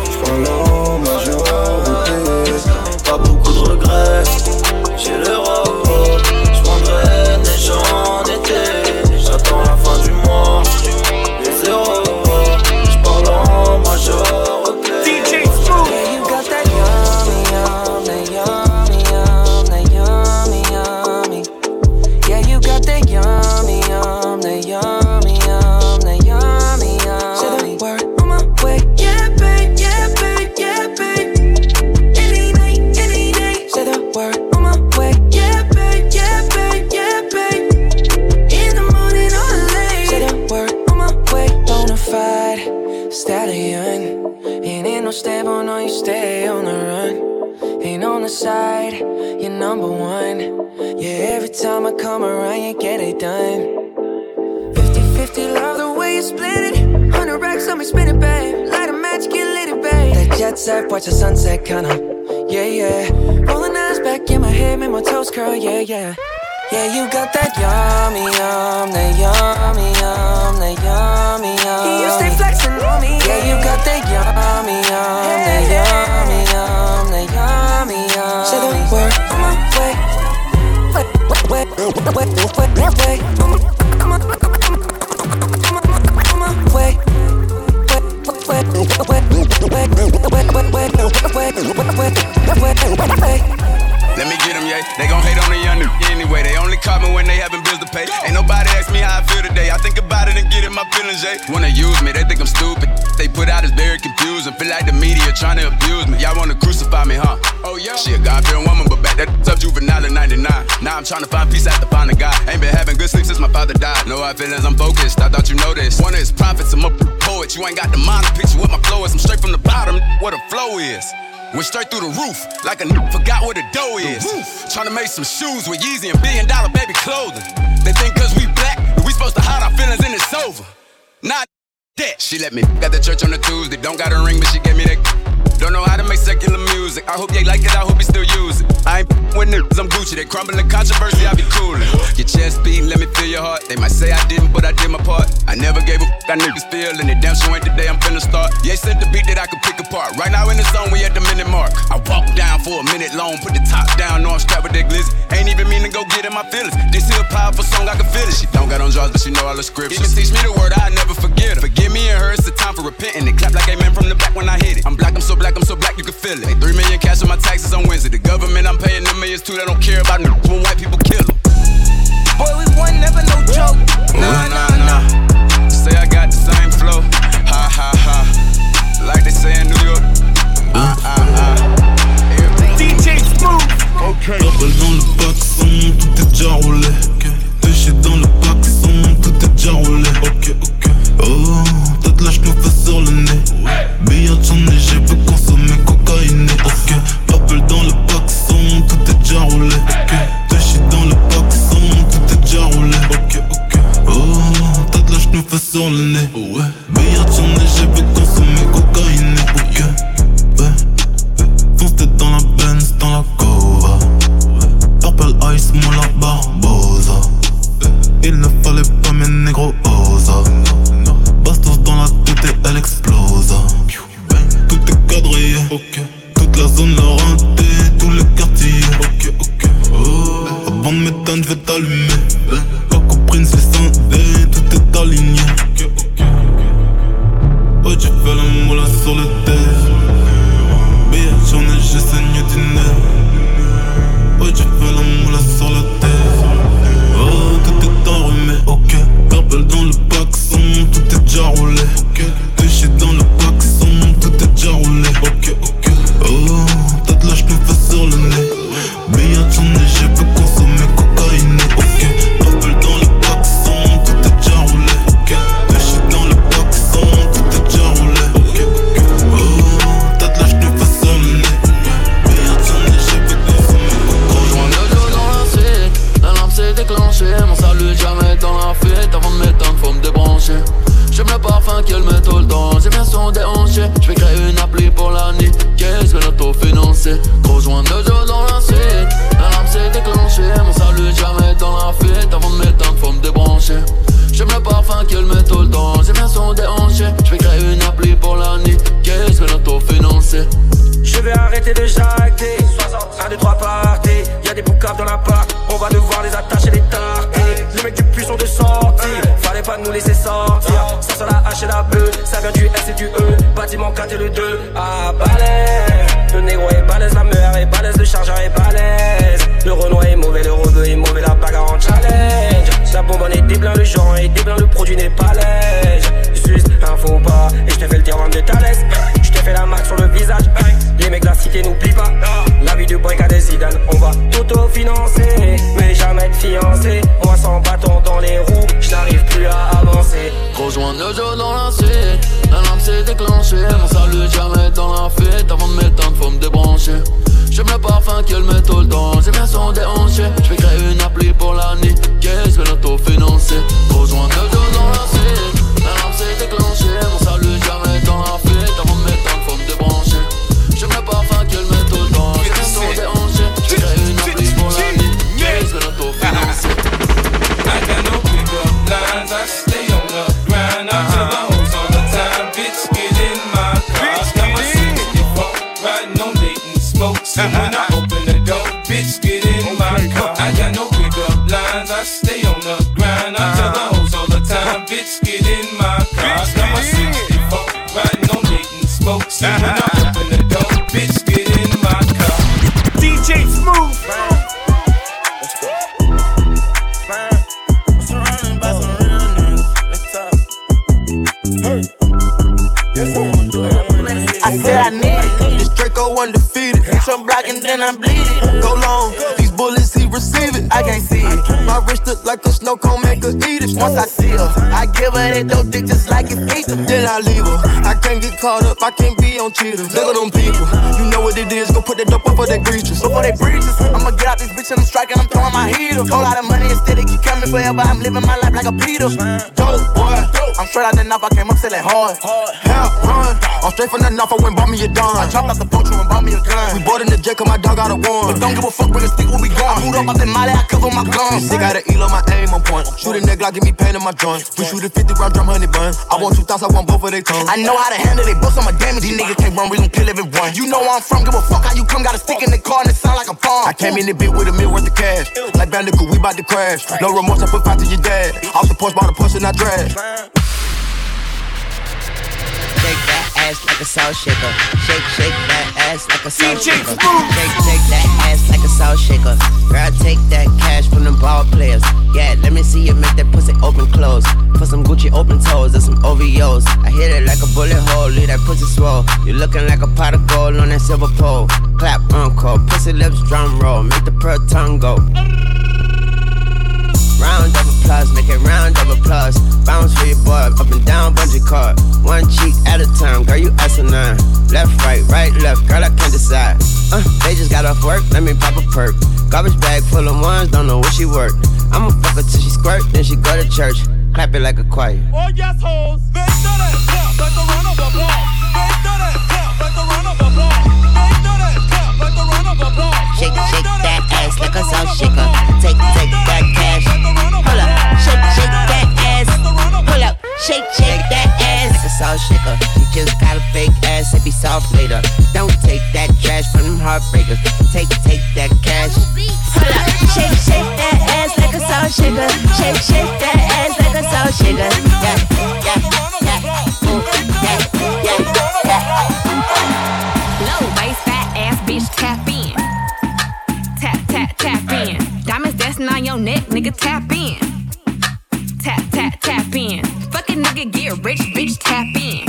J'prends l'or majorité. Pas beaucoup de regrets, That jet set, watch the sunset, kinda. Yeah, yeah. Rolling eyes back in my head, make my toes curl, yeah, yeah. Yeah, you got that yummy, yum, that yummy, yum, that yummy, yum. You stay flexing on me. Yeah, you got that trying to find peace after finding God. Ain't been having good sleep since my father died. No hard feelings, I'm focused. I thought you know this. One of his prophets, I'm a poet. You ain't got the mind to picture what my flow is. I'm straight from the bottom, what a flow is. Went straight through the roof, like a n- forgot what the dough is. Tryna make some shoes with Yeezy and billion dollar baby clothing. They think cause we black, we supposed to hide our feelings and it's over. Not that. She let me got the church on the Tuesday. Don't got a ring, but she gave me that. Don't know how to make secular music. I hope they like it, I hope you still use it. I ain't with niggas, I'm Gucci. They crumbling controversy, I be coolin'. Your chest beating, let me feel your heart. They might say I didn't, but I did my part. I never gave a f- I niggas feel, and it damn sure ain't the day I'm finna start. Yeah, said the beat that I could pick apart. Right now in the zone, we at the minute mark. I walk down for a minute long, put the top down, know I'm strapped with that glizzy. Ain't even mean to go get in my feelings. This here a powerful song, I can feel it. She don't got on draws, but she know all the scriptures. Even teach me the word, I never forget her. Forgive me and her, it's the time for repenting. They clap like amen from the back when I hit it. I'm black, I'm so black, I'm so black, you can feel it. They three million cash on my taxes on Wednesday. The government, I'm paying them millions too. They don't care about niggas when white people kill them. Boy, we won, never no joke. Nah, nah, nah. Say I got the same flow. Ha, ha, ha. Like they say in New York. Ah, ah, ah. DJ Smooth. Ok. Double dans le paxon, tout est déjà roulé. Deux shit dans le paxon, tout est déjà roulé. Ok, ok. Oh, t'as de la fais sur le nez. Billard j'en ai, j'ai pu consommer cocaïne. Ok, Double dans le paxon, tout est déjà roulé. Ok, deux shit dans le paxon, tout est déjà roulé. Ok, ok. Oh, t'as de la fais sur le nez. Ouais. Billard j'en ai, j'ai consommer ok. Toute la zone leur hanté, tous les quartiers, ok, ok. Oh, avant de m'éteindre, je vais t'allumer. Coming forever. I'm living my life like a Peter. Dope boy. I'm straight out the knife, I came up selling hard. Hell, run. I'm straight from the knife, I went bought me a dime. I chopped out the poacher and bought me a gun. We bought in the jet, cause my dog got a one. But don't give a fuck, bring a stick we gone. I moved up out the molly, I cover my guns. Sick out of Elo, my aim on point. Shoot a give me pain in my joint. We shoot a 50 round drum, honey bun. I want two thoughts, I want both of their tongues. I know how to handle they books, I'm a damage. These niggas can't run, we gon' kill everyone. You know where I'm from, give a fuck how you come. Got a stick in the car and it sound like a bomb. I came in the bit with a meal worth of cash. Like Bandicoot, we bout to crash. No remorse, I put five to your dad. Off the porch, bought a push and I drag. Ass like a salt shaker. Shake, shake that ass like a salt shaker. Shake, shake that ass like a salt shaker. Girl, take that cash from them ball players. Yeah, let me see you make that pussy open close. Put some Gucci open toes and some OVOs. I hit it like a bullet hole, leave that pussy swole. You looking like a pot of gold on that silver pole. Clap, uncle, pussy lips, drum roll. Make the pearl tongue go. Round applause, make it round of applause. Bounce for your boy, up and down, bungee cord. One cheek at a time, girl, you asinine. Left, right, right, left, girl, I can't decide. Uh, they just got off work, let me pop a perk. Garbage bag full of ones, don't know where she work. I'ma fuck her till she squirt, then she go to church. Clap it like a choir. Oh yes, hoes. Make that clap like a run of applause. Make that clap like a run of applause. Make Shake, shake that ass like a salt shaker. Take, take that cash. Hold up, shake, shake that ass. Pull up, shake, shake that ass. Like a salt shaker. You just got a fake ass, it be soft later. Don't take that trash from them heartbreakers. Take, take that cash. Hold up, shake, shake that ass like a salt shaker. Shake, shake that ass like a salt shaker. Yeah, yeah. Neck, nigga, tap in. Tap, tap, tap in. Fucking nigga, get rich, bitch, tap in.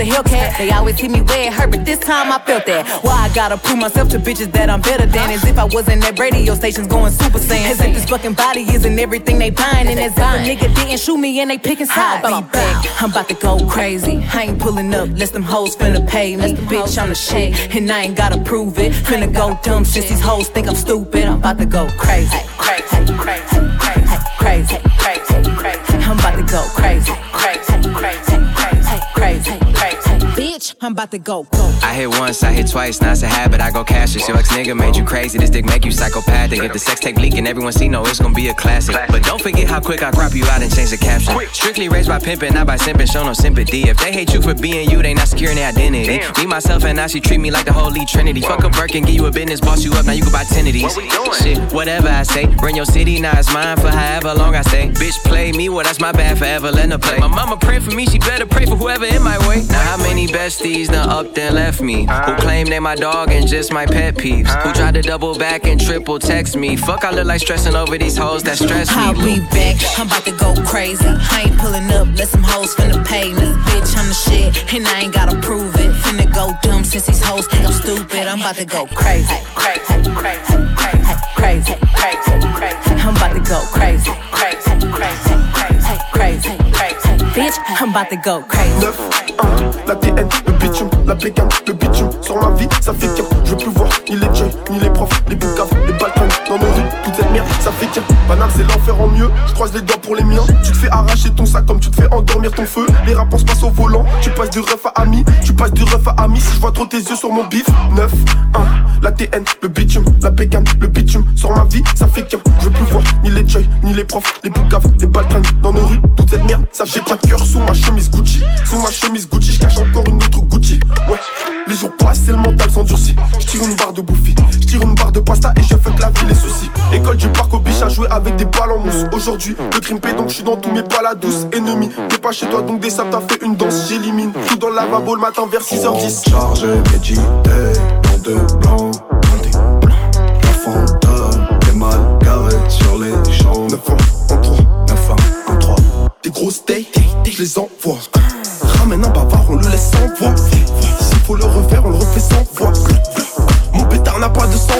The Hellcat. They always hit me where it hurt, but this time I felt that. Why I gotta prove myself to bitches that I'm better than? As if I wasn't at radio stations going super saiyan. As if this fucking body isn't everything they buying. And as if a nigga didn't shoot me and they picking sides. Be back, I'm about to go crazy. I ain't pulling up, less them hoes finna pay me. Bitch, I'm the shit, and I ain't gotta prove it. Finna go dumb since these hoes think I'm stupid. I'm about to go crazy. Crazy, crazy, crazy, crazy, crazy, crazy. I'm about to go crazy, crazy, crazy, crazy, crazy, crazy. Bitch, I'm about to go, go. I hit once, I hit twice, now it's a habit. I go cashless. Your ex nigga made you crazy. This dick make you psychopathic. If the sex tape leak and everyone see, no, it's gonna be a classic. But don't forget how quick I crop you out and change the caption. Strictly raised by pimping, not by simping. Show no sympathy. If they hate you for being you, they not securing their identity. Me, myself, and I, she treat me like the Holy Trinity. Fuck a Birkin, give you a business, boss you up. Now you can buy ten of these. Shit, whatever I say. Run your city, now it's mine for however long I stay. Bitch, play me, well, that's my bad forever. Let her play. My mama pray for me, she better pray for whoever in my way. Now, how many besties done up then left me? Who claim they my dog and just my pet peeves? Who tried to double back and triple text me? Fuck, I look like stressing over these hoes that stress me. I'll be back. I'm about to go crazy. I ain't pulling up, let some hoes finna pay me. Bitch, I'm the shit, and I ain't gotta prove it. Finna go dumb since these hoes think I'm stupid. I'm about to go crazy. Crazy, crazy, crazy, crazy, crazy. I'm about to go crazy. Crazy, crazy, crazy, crazy, crazy. Bitch, I'm about to go crazy. 9, 1, la TN, le bitume, la bécane, le bitume Sur ma vie, ça fait qu'un Je veux plus voir ni les jeunes, ni les profs, les boucaves, les balcons Dans nos rues, ça fait qu'un Banal, c'est l'enfer en mieux, je croise les doigts pour les miens. Tu te fais arracher ton sac comme tu te fais endormir ton feu. Les rapports se passent au volant, tu passes du ref à ami Tu passes du ref à ami, si je vois trop tes yeux sur mon bif 9, 1, la TN, le bitume, la bécane, le bitume. Sur ma vie, ça fait qu'un Je veux plus voir ni les joy, ni les profs, les boucaves, les balcons Dans nos rues, toute cette merde, ça fait pas de cœur. Sous ma chemise Gucci Sous ma chemise Gucci, je cache encore une autre Gucci. Ouais, les jours passent et le mental s'endurcit. Je tire une barre de bouffi, je tire une barre de pasta et je fais que la vie les soucis École du parc au biche à jouer avec des balles en mousse. Aujourd'hui, le crime paie donc je suis dans tous mes balles douces. Ennemi, t'es pas chez toi donc des sables t'as fait une danse. J'élimine tout dans le lavabo le matin vers 6h10 Chargé, médité, dans de blanc La fantôme, des mal garés sur les champs 9 1, 1, 3, 9 1, 1, 3 Des grosses dates, je les envoie. Ramène un bavard, on le laisse sans voix. S'il faut le refaire, on le refait sans fois Mon pétard n'a pas de sang-froid 1, 3,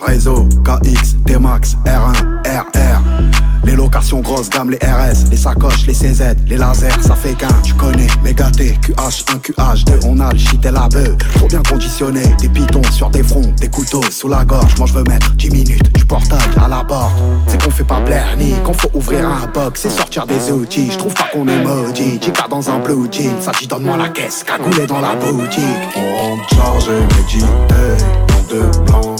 réseau, KX, T-Max, R1, RR les locations grosses gamme, les RS, les sacoches, les CZ, les lasers, ça fait qu'un, tu connais, méga T, QH1, QH2, on a le shit et la beuh, trop bien conditionné, des pitons sur des fronts, des couteaux sous la gorge, moi je veux mettre 10 minutes, du portail à la barre, c'est qu'on fait pas blaire ni qu'on faut ouvrir un box, c'est sortir des outils, je trouve pas qu'on est maudit, Chica dans un blue jean, ça dit donne-moi la caisse, cagoulé dans la boutique, on chargé, médité, dans de blanc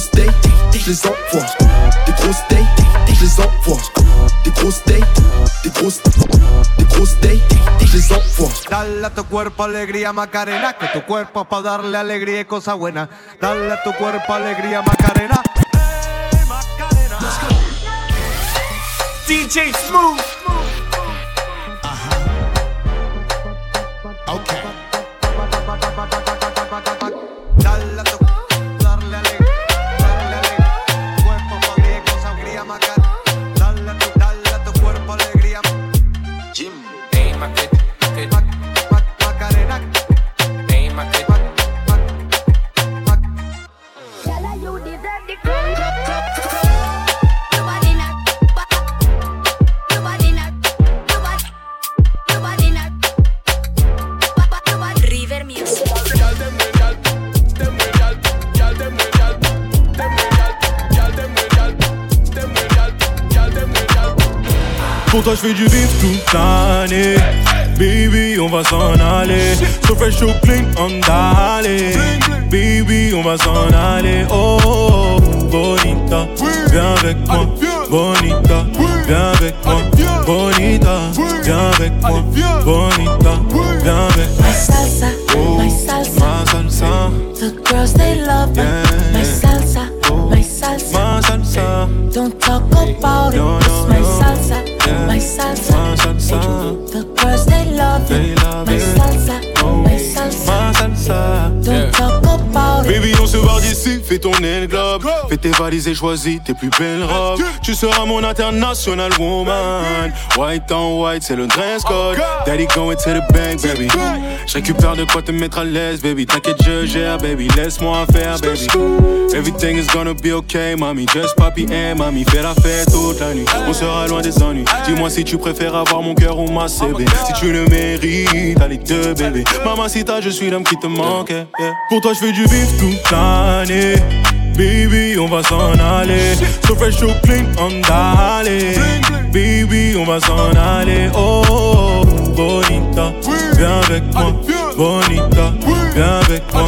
grosses dates, je les envoie Des grosses dates, je les envoie Des grosses dates, des grosses Des grosses dates, je les envoie Dale a tu cuerpo alegría Macarena, que tu cuerpo pa darle alegría y cosa buena. Dale a tu cuerpo alegría Macarena. DJ Smooth. Je fais du vif toute l'année. Baby, on va s'en aller. So fresh, so clean, on d'aller. Baby, on va s'en aller. Oh, bonita, viens avec moi. Bonita, tes valises et choisis tes plus belles robes. Tu seras mon international woman. White on white, c'est le dress code. Daddy going to the bank, baby. Je récupère de quoi te mettre à l'aise, baby. T'inquiète, je gère, baby. Laisse-moi faire, baby. Everything is gonna be okay, mommy. Just papi and mommy. Fais la fête toute la nuit. On sera loin des ennuis. Dis-moi si tu préfères avoir mon cœur ou ma CB. Si tu le mérites, t'as les deux, bébé. Maman, si t'as, je suis l'homme qui te manque. yeah. Pour toi, je fais du vif toute l'année. Baby, on va s'en aller. So fresh, so clean, on d'aller. Baby, on va s'en aller. Oh, bonita, viens avec moi. Bonita, viens avec moi.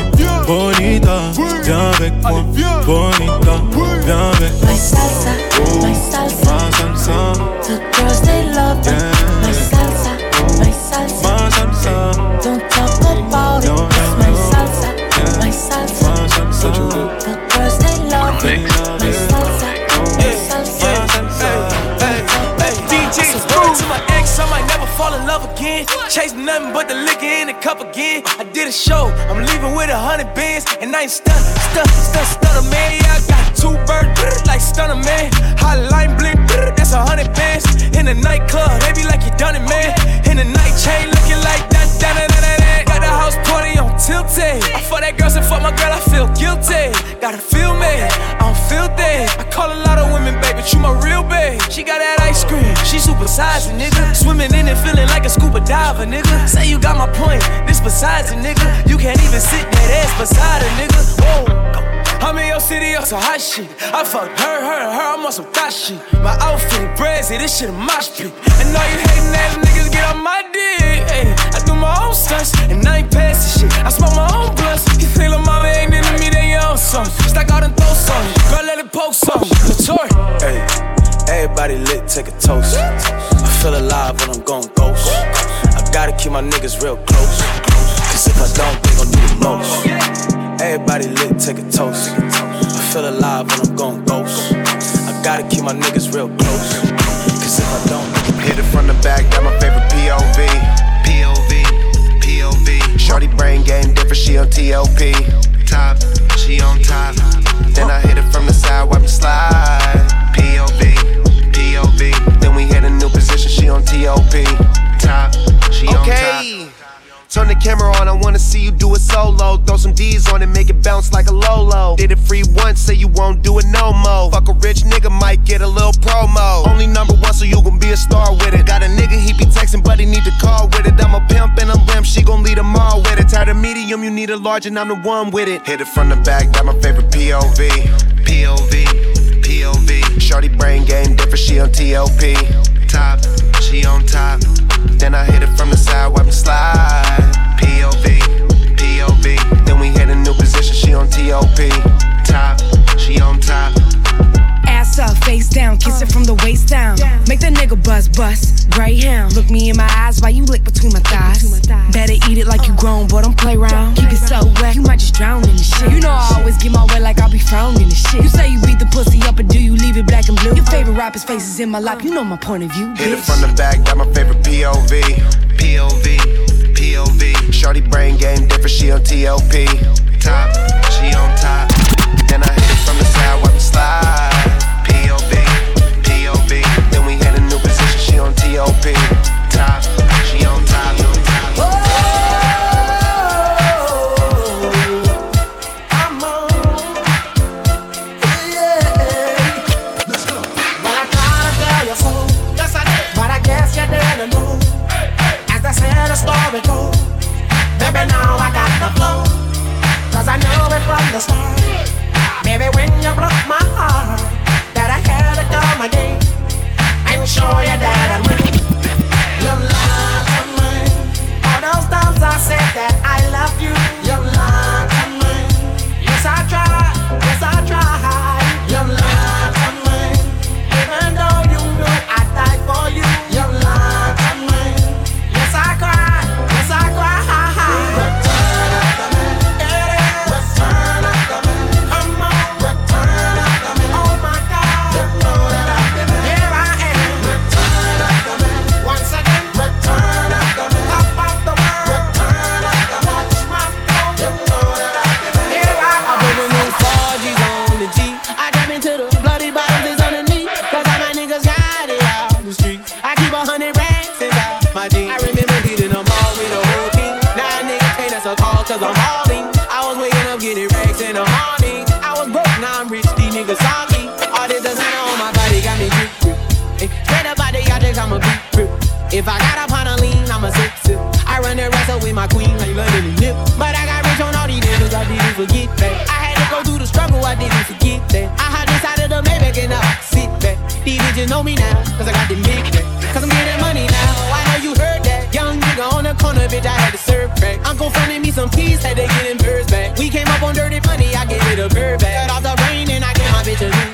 Bonita, viens avec moi. Bonita, viens avec moi. My salsa, my salsa. Salsa, The girls they love me. Fall in love again. Chase nothing but the liquor in the cup again. I did a show, I'm leaving with a hundred bands, and I ain't stunned, stunned, stunned, stunner man. I got two birds like stunner man. Hotline bling, brr, that's a hundred bands. In the nightclub, they like you done it, man. In the night chain, looking like that, that, that, that, the house party on tilted. I fuck that girl, and fuck my girl, I feel guilty. Gotta feel me, I don't feel that. I call a lot of women, baby, you my real babe. She got that ice cream, she super sizing, nigga. Swimming in it, feeling like a scuba diver, nigga. Say you got my point, this besides a nigga. You can't even sit that ass beside a nigga. Oh, Whoa. I'm in your city on some hot shit. I fucked her, her, her, I'm on some thot shit. My outfit brazy, this shit a mosh pit. And all you hating ass niggas get on my dick. I do my own stunts, and I ain't passing shit. I smoke my own blunts. You feel like mama ain't into me, then you own something. Stack out and throw some. Girl, let it poke some. Couture. Hey, everybody lit, take a toast. I feel alive when I'm going ghost. I gotta keep my niggas real close. Cause if I don't, they gon' do the most. Everybody lit, take a toast. I feel alive when I'm going ghost. I gotta keep my niggas real close. Cause if I don't, Hit it from the back, that my favorite Shorty brain game different, she on TLP. Top, she on top. Then I hit it from the side, wipe the slide. POV, POV. Then we hit a new position, she on TOP. Top, she on top. Turn the camera on, I wanna see you do it solo. Throw some D's on it, make it bounce like a Lolo. Did it free once, say you won't do it no more. Fuck a rich nigga, might get a little promo. Only number one, so you gon' be a star with it. Got a nigga, he be texting, but he need to call with it. I'm a pimp and I'm she gon' lead them all with it. Tired of medium, you need a large, and I'm the one with it. Hit it from the back, that my favorite POV. POV, POV. Shorty brain game different, she on TLP. Top, she on top. Then I hit it from the side, wipe the slide. POV, POV. Then we hit a new position, she on TOP. Top, she on top. Ass up, face down, kiss it from the waist down. Make the nigga buzz bust. Greyhound, look me in my eyes while you lick between my thighs. Better eat it like you grown, boy, don't play around. Keep it so wet, you might just drown in the shit. You know I always get my way like I'll be found in the shit. You say you beat the pussy up, or do you leave it black and blue? Your favorite rapper's faces in my lap, you know my point of view. Bitch. Hit it from the back, that my favorite POV. POV, POV. Shorty brain game different, she on TLP. Top, she on top. Then I hit it from the side, wipe the slide. Know. As they say the story. Baby, now I got the flow. Cause I it from the start. Baby, when you broke my heart, that I had to come again. And show you that I'm If I got a on a lean, I'ma sip sip. I run the wrestle with my queen like love it Nip. But I got rich on all these niggas, I didn't forget that. I had to go through the struggle, I didn't forget that. I had inside of the Maybach and I sit back. These bitches know me now, cause I got the big back. Cause I'm getting money now, I know you heard that. Young nigga on the corner, bitch, I had to serve back. Uncle fronted me some keys, had to get them birds back. We came up on dirty money, I gave it a bird back. Cut off the rain and I gave my bitch a new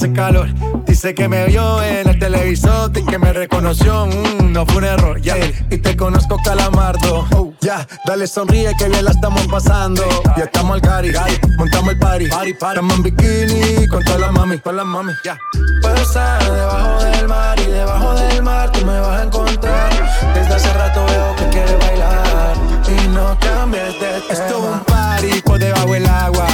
hace calor. Dice que me vio en el televisor y que me reconoció. Mm, no fue un error, ya. Yeah. Y te conozco, calamardo. Oh, ya, yeah. dale sonríe que bien la estamos pasando. Ya estamos al cari, montamos el party. party, party. Estamos en bikini con todas las mami, con las mami. Ya. Pasa debajo del mar y debajo del mar tú me vas a encontrar. Desde hace rato veo que quieres bailar y no cambies de tema. Esto es un party por debajo del agua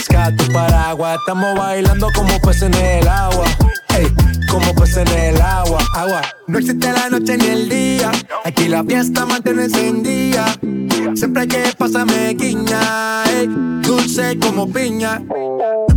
pesca, tu paraguas. Estamos bailando como peces en el agua. Hey, como peces en el agua, agua. No existe la noche ni el día. Aquí la fiesta mantiene encendida. Siempre hay que pasarme guiña, hey, dulce como piña.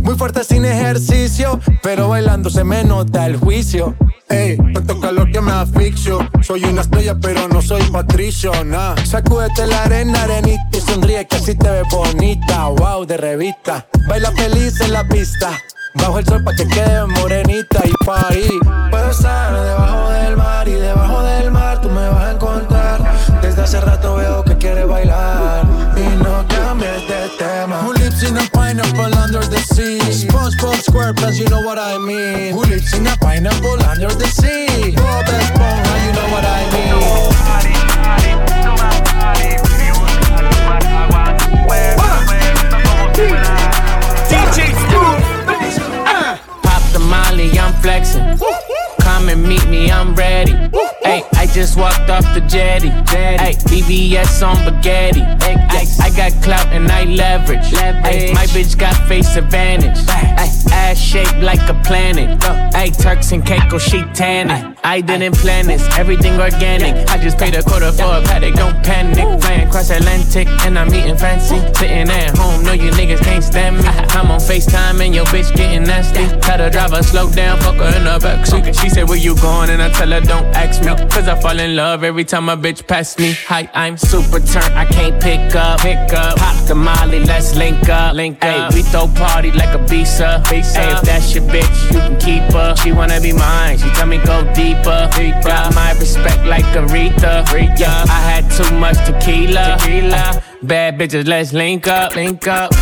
Muy fuerte sin ejercicio, pero bailando se me nota el juicio. Ey, tanto calor que me asfixio. Soy una estrella, pero no soy patricio, nah. Sacúdete la arena, arenita y sonríe que así te ves bonita. Wow, de revista. Baila feliz en la pista. Bajo el sol pa' que quede morenita y pa' ahí. Puedo estar debajo del mar y debajo del mar tú me vas a encontrar. Desde hace rato veo que quieres bailar y no cambies de tema. Who lives in a pineapple under the sea? SpongeBob SquarePants, you know what I mean. Who lives in a pineapple just walked off the jetty. Hey, BBS on spaghetti. I got clout and I leverage. Hey, my bitch got face advantage. Ay, ass shaped like a planet. Hey, Turks and Caicos, she tanning. I didn't plan this, everything organic. I just paid a quarter for a paddock, don't panic. Flying cross Atlantic and I'm eating fancy. Sitting at home, know you niggas can't stand me. I'm on FaceTime and your bitch getting nasty. Tell the driver slow down, fuck her in the backseat. She said, Where you going? And I tell her, Don't ask me. Cause I fall in love every time a bitch pass me. Hi, I'm super turned, I can't pick up. Pick up, pop the molly, let's link up. Link up. we throw party like a visa. visa. Ay, if that's your bitch, you can keep her. She wanna be mine, she tell me go deeper. Got my respect like Aretha. Yeah, I had too much tequila. tequila. Bad bitches, let's link up. Link up.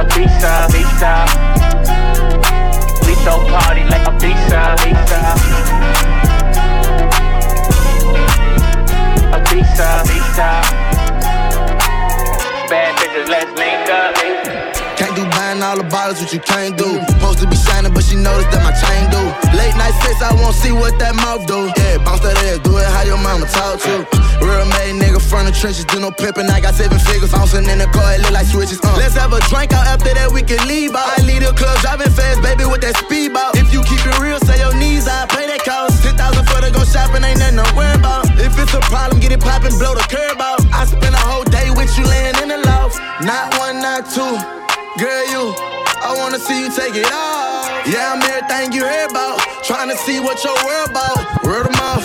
A visa, visa. Throw party like a visa. A visa, visa. Bad bitches, let's link up. Do buying all the bottles, what you can't do. Supposed to be shining, but she noticed that my chain do. Late night sex, I won't see what that mouth do. Yeah, bounce that ass, do it how your mama talk to. Real made nigga from the trenches, do no pimping. I got seven figures, bouncing in the car, it look like switches. Uh. Let's have a drink out after that, we can leave out. I lead the club, driving fast, baby, with that speedboat. If you keep it real, say your knees, I pay that cost. 10,000 for to go shopping, ain't nothing to worry about. If it's a problem, get it poppin', blow the curb out. I spend a whole day with you laying in the loft. Not one, not two. Girl, you, I wanna see you take it off. Yeah, I'm everything you heard about. Trying to see what your world about. Word of mouth.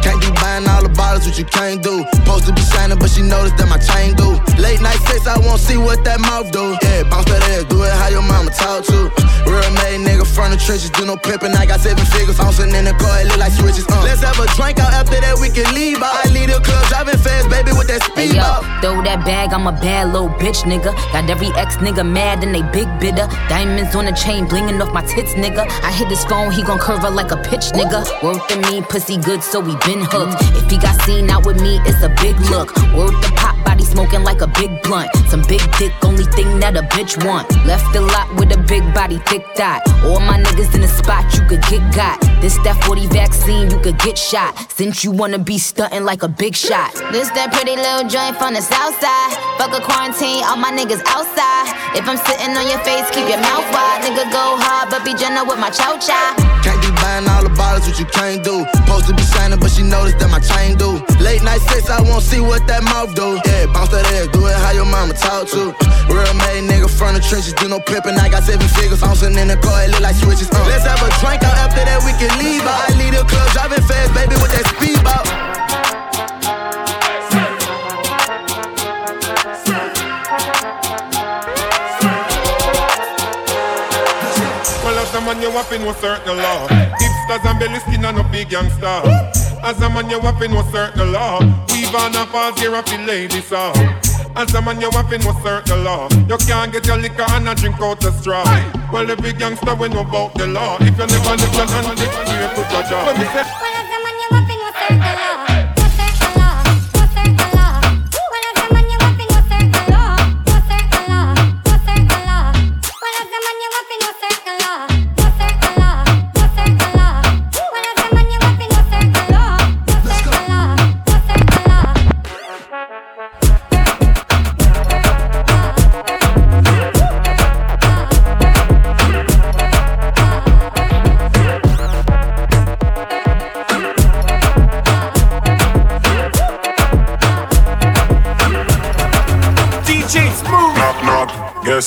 Can't be buying all the bottles, what you can't do. Supposed to be shining, but she noticed that my chain do. Late night sex, I won't see what that mouth do. Yeah, bounce that ass, do it how your mama talk to. Real made nigga from the trenches, do no pimping. I got seven figures, bouncing in the car, it look like switches. Uh. Let's have a drink out after that, we can leave out. I lead the club, driving fast, baby, with that Hey speed yo, throw that bag, I'm a bad little bitch, nigga. Got every ex nigga mad and they big bidder. Diamonds on the chain, blinging off my tits, nigga. I hit his phone, he gon' curve her like a pitch, nigga. Worth the me, pussy good, so we been hooked. If he got seen out with me, it's a big look. Worth the pop, body smoking like a big blunt. Some big dick, only thing that a bitch want. Left the lot with a big body, thick dot. All my niggas in the spot, you could get got. This that 40 vaccine, you could get shot. Since you wanna be stunting like a big shot. This that pretty little joint from the south side. Fuck a quarantine, all my niggas outside. If I'm sitting on your face, keep your mouth wide. Nigga go hard, but be gentle with my chow chow. Can't be buying all the bottles, what you can't do. Supposed to be shining, but she noticed that my chain do. Late night sex, I won't see what that mouth do. Yeah, bounce that ass, do it how your mama talk to. Real made nigga from the trenches, do no pimping. I got seven figures, bouncing in the car, it look like switches. Uh. Let's have a drink out after that, we can leave out. I lead the club, driving fast, baby, with that speedboat. Well, as a man, you to know certain law. Hipsters and belly skin and no big gangster. As a man, you to know certain law. Weave on a falls here and feel ladies so. As a man, you to know certain law. You can't get your liquor and a drink out the straw. Well, every gangster we know about the law. If you never lift your hand, you put your jaw. When me say, DJ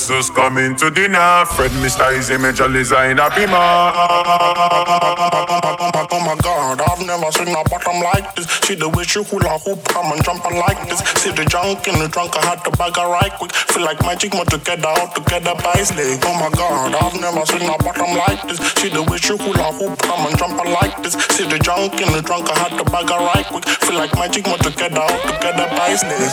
knock. Guess who's coming to dinner? Fred Mr. Eazi Major designer be man. Oh my god, I've never seen swing her bottom like this. See the way she hula hoop, come and jump like this. See the junk in the trunk, I had to bag her right quick. Feel like magic, more together, all together by his leg. Oh my god, I've never seen her bottom like this. See the way she hula hoop, come and jump like this. See the junk in the trunk, I had to bag her right quick. Feel like magic, more together, all together by his leg.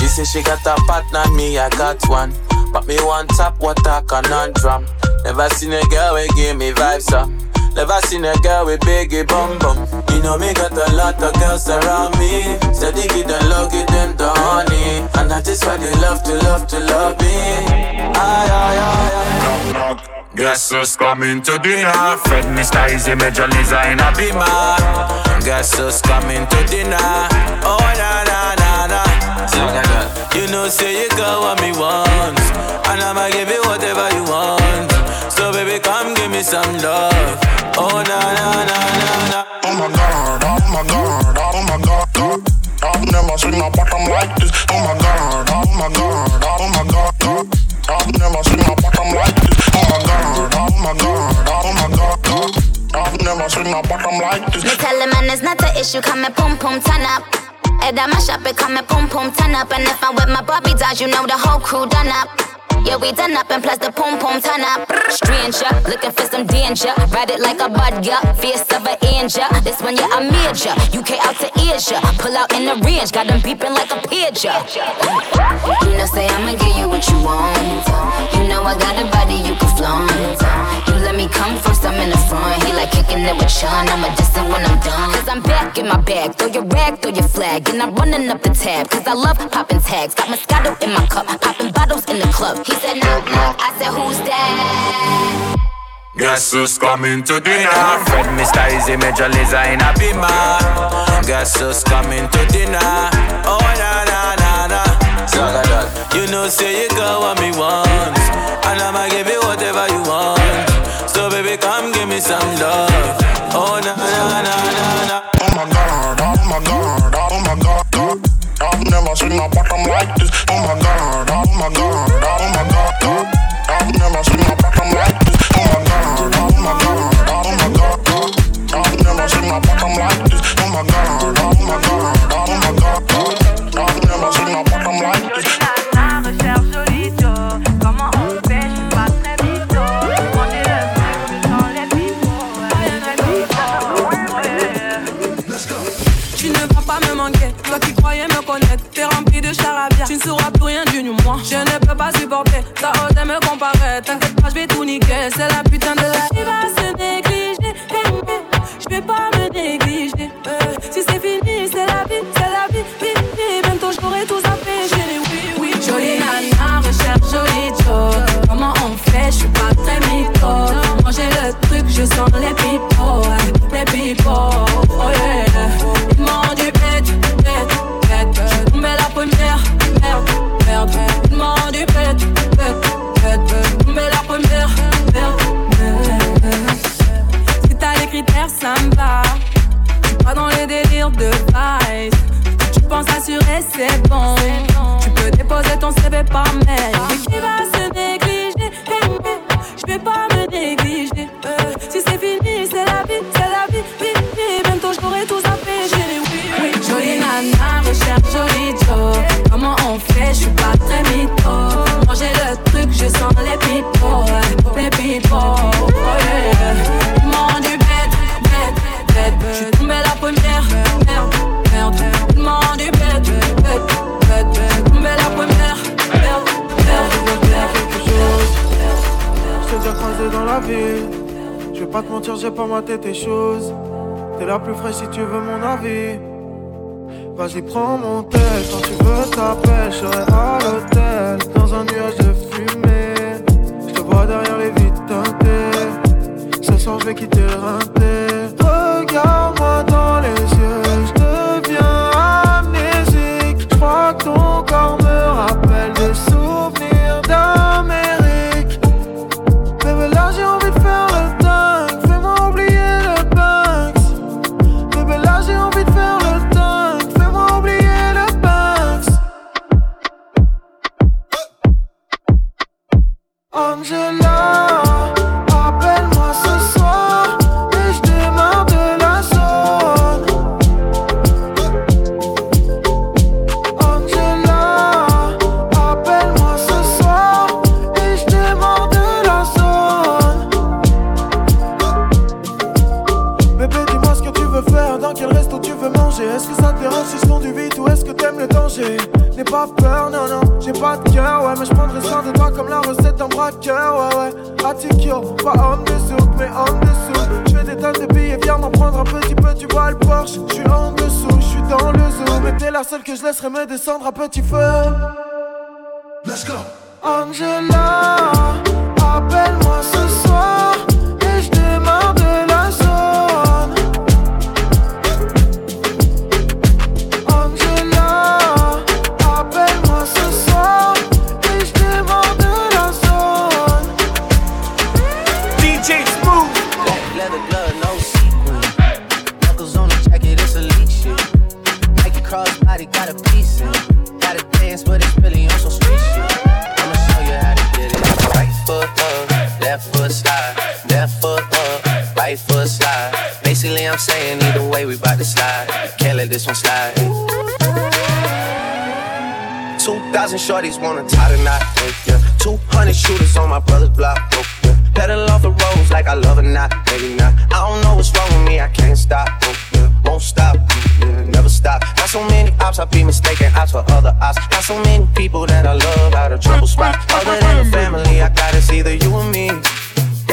She say she got a partner, me I got one. But me one top water conundrum. Never seen a girl we give me vibes up. Never seen a girl with biggie bum bum. You know me got a lot of girls around me. Steady give them love, give them the honey. And that is why they love to love to love me. Aye, aye, aye, aye. Guess who's coming to dinner? Fred Mr. Eazi Major Lazer in a beamer. Guess who's coming to dinner? Oh na na na na. You know say you got what me want, and I'ma give you whatever you want. So baby, come give me some love. Oh na na na na na. Oh my god, oh my god, oh my god, god. I've never seen a bottom like this. Oh my god, oh my god, oh my god, god. I've never seen never seen a bottom like this. Me tell the man it's not an issue, come and pum pum turn up. Head my shop, it come and pum pum turn up. And if I'm with my Barbie dolls, you know the whole crew done up. Yeah, we done up and plus the pum pum turn up. Stranger, looking for some danger. Ride it like a bud, yeah. Fierce of an angel. This one, yeah, I major. UK out to Asia. Pull out in the range, got them beeping like a pigeon. You know, say I'ma give you what you want. You know I got a body you can flaunt. Let me come first, I'm in the front. He like kicking it with Sean. I'm a distant when I'm done. Cause I'm back in my bag. Throw your rag, throw your flag. And I'm running up the tab. Cause I love popping tags. Got Moscato in my cup. Popping bottles in the club. He said, knock, knock. I said, who's that? Guess who's coming to dinner? Fred Mr. Eazi Major Lazer in a beamer. Guess who's coming to dinner? Oh na na na na. You know say you got what me want, and I'ma give you whatever you want. So baby, come give me some love. Oh na na na na na. Oh my god, oh my god, oh my god, god. I've never seen a bottom like this. Oh my god, oh my god, oh my god, god. I've never seen a bottom like this. Oh my god, oh my god, oh my god, god. I've never seen a bottom like this. Oh my god, oh my god, oh my god, god. I've never seen a bottom like this. Tu ne sauras plus rien du moi. Je ne peux pas supporter, haute elle me comparer. T'inquiète je vais tout niquer, c'est la putain de la qui va se négliger. Je vais pas me négliger. euh. Si c'est fini, c'est la vie, c'est la vie. Oui, oui, bientôt j'aurai tout zappé. J'ai les oui, oui. Jolie nana, recherche joli Joe. Comment on fait, je suis pas très mytho. Manger le truc, je sens les ouais, les pipots. C'est bon. Tu peux déposer ton CV par mail. Je vais pas te mentir, j'ai pas maté tes choses. T'es la plus fraîche si tu veux mon avis. Vas-y, prends mon tel. Quand tu veux, t'appelles. Je à l'hôtel. Dans un nuage de fumée. Je te vois derrière les vitres teintées. Ce soir, je vais quitter le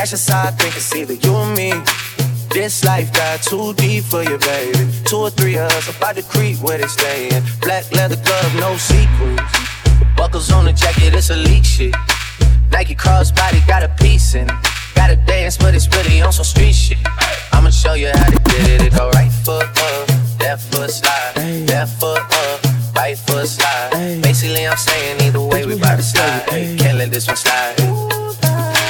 How I think it's either you or me. This life got too deep for you, baby. Two or three of us about to creep where they stayin'. Black leather glove, no sequins. Buckles on the jacket, it's elite shit. Nike crossbody got a piece in it. Gotta dance, but it's really on some street shit. I'ma show you how to get it. It go right foot up, left foot slide, left foot up, right foot slide. Basically, I'm saying either way, we bout to slide. Can't let this one slide.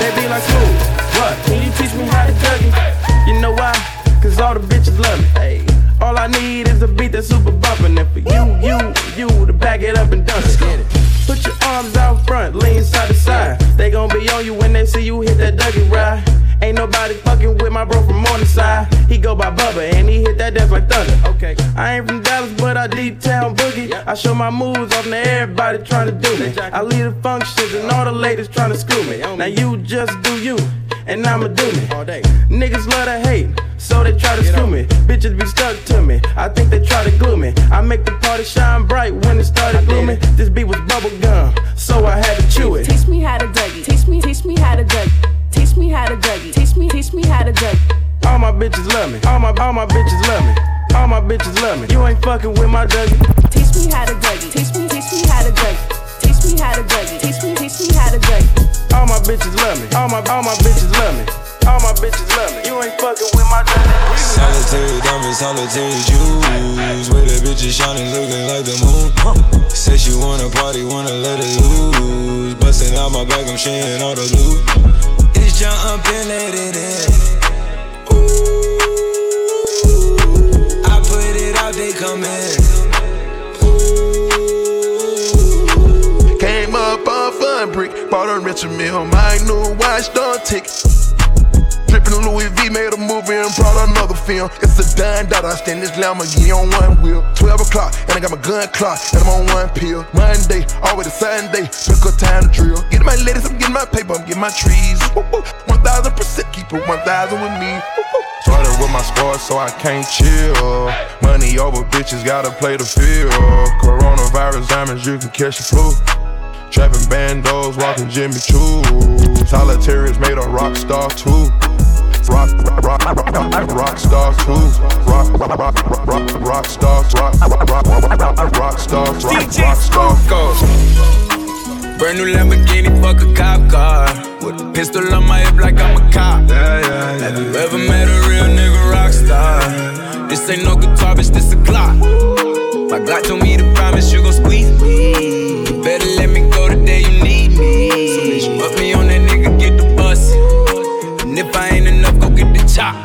They be like, smooth, what? Can you teach me how to dougie? You know why? Cause all the bitches love me. Hey, all I need is a beat that's super bumpin'. And for you, you, you to back it up and dunk it. Put your arms out front, lean side to side. They gon' be on you when they see you hit that Dougie ride. Ain't nobody fucking with my bro from Morningside. He go by Bubba and he hit that dance like thunder. Okay, I ain't from Dallas, but I D-Town boogie. I show my moves off to everybody trying to do me. I lead the functions and all the ladies trying to screw me. Now you just do you, and I'ma do me. All day. Niggas love to hate, so they try to screw me. Bitches be stuck to me. I think they try to glue me. I make the party shine bright when it started glooming. This beat was bubble gum, so I had to chew it. Teach me how to Dougie. Teach me, teach me how to Dougie. Teach me how to Dougie. Teach me, teach me how to Dougie. All my bitches love me. All my all my bitches love me. All my bitches love me. You ain't fucking with my Dougie. Teach me how to Dougie. Teach me, teach me how to Dougie. Teach me how to Dougie. Teach me, teach me how to Dougie. All my bitches love me. All my all my bitches love me. All my bitches love me. You ain't fucking with my Dougie. Solitary diamonds, solitary jewels. With the bitches shining, looking like the moon. Said she wanna party, wanna let it loose. Busting out my bag, I'm sharing all the loot. It's jump and let it in. Ooh, I put it out, they come in. Came up on fun brick, bought a Richard Mille, my new watch, don't tick. Drippin' Louis V made a movie and brought another film. It's a dime dollar, I stand this Lamborghini on one wheel. 12 o'clock, and I got my gun clock, and I'm on one pill. Monday, always Sunday, took a time to drill. Getting my ladies, I'm getting my paper, I'm getting my trees. Woo, woo. 1000% keep it 1000 with me. Started with my squad, so I can't chill. Money over bitches, gotta play the field. Coronavirus diamonds, you can catch the flu. Trapping bandos, walking Jimmy Choo. Solitaries made a rock star too. Rock, rock, rock, rock, rock, rock star too. Rock, rock, rock, rock, rock, rock stars. Rock, rock, rock, rock, rock stars. Rock, rock stars. Brand new Lamborghini, fuck a cop car. With a pistol on my hip like I'm a cop. Yeah, yeah, Have you ever met a real nigga rock star? This ain't no guitar, bitch, this a Glock. My Glock told me to promise you gon' squeeze me. You better let me go the day you need me. So bitch, put me chop.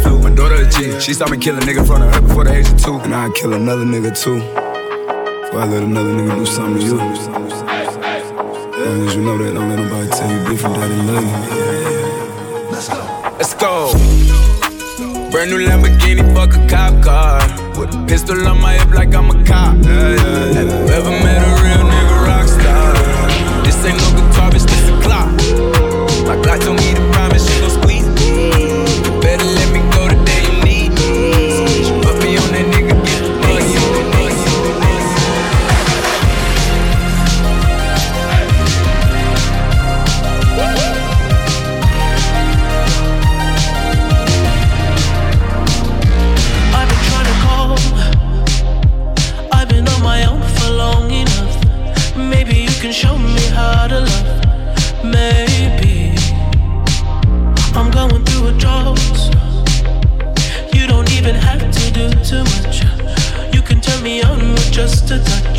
flu. My daughter a G. She saw me kill a nigga in front of her before the age of two. And I'd kill another nigga too. Before I let another nigga do something to you. Long as you know that, don't let nobody tell you different that they love you. Let's go. Let's go. Brand new Lamborghini, fuck a cop car. With a pistol on my hip like I'm a cop. Yeah, yeah. Have you ever met a real nigga rock star? This ain't no guitar, bitch, this a Glock. My Glock told me to just a touch,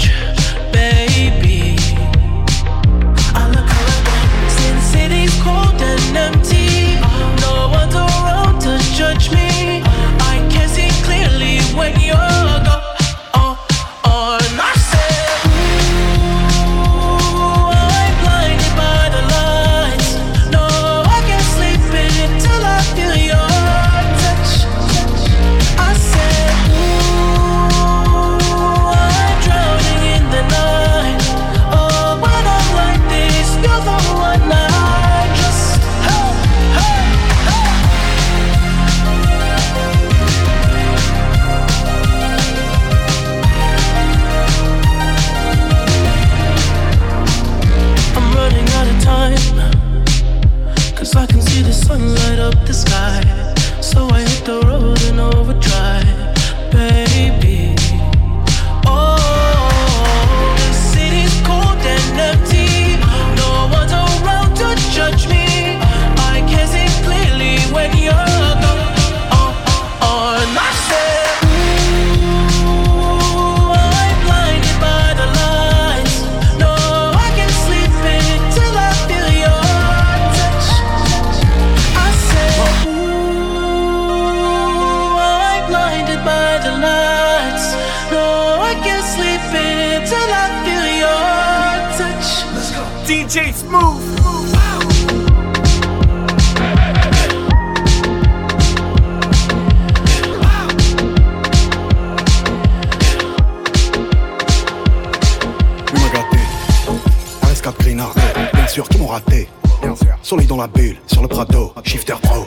Soleil dans la bulle, sur le Prado, shifter pro.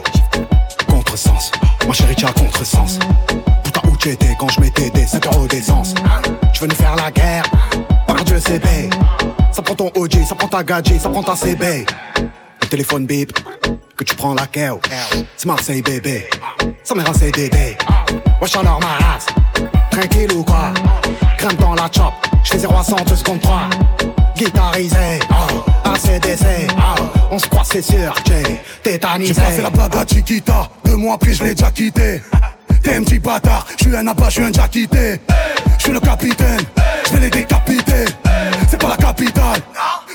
Contresens, ma chérie, tu as contresens. Putain, où tu étais quand je mettais des 5 euros d'essence Tu veux nous faire la guerre Par Dieu, c'est bé. Ça prend ton OG, ça prend ta gadget, ça prend ta CB. Le téléphone bip, que tu prends la KO. C'est Marseille, bébé. Ça m'est un CDD. Wesh alors ma race, tranquille ou quoi? Grimpe dans la chop, j'fais 0 à 100 2 secondes 3 Guitarisé, oh, On se croit c'est sûr j'ai tétanisé J'ai passé la blague à Chiquita, deux mois après je l'ai déjà quitté. T'es un petit bâtard, je suis un abat, je suis un déjà quitté. Je suis le capitaine, je vais les décapiter. C'est pas la capitale,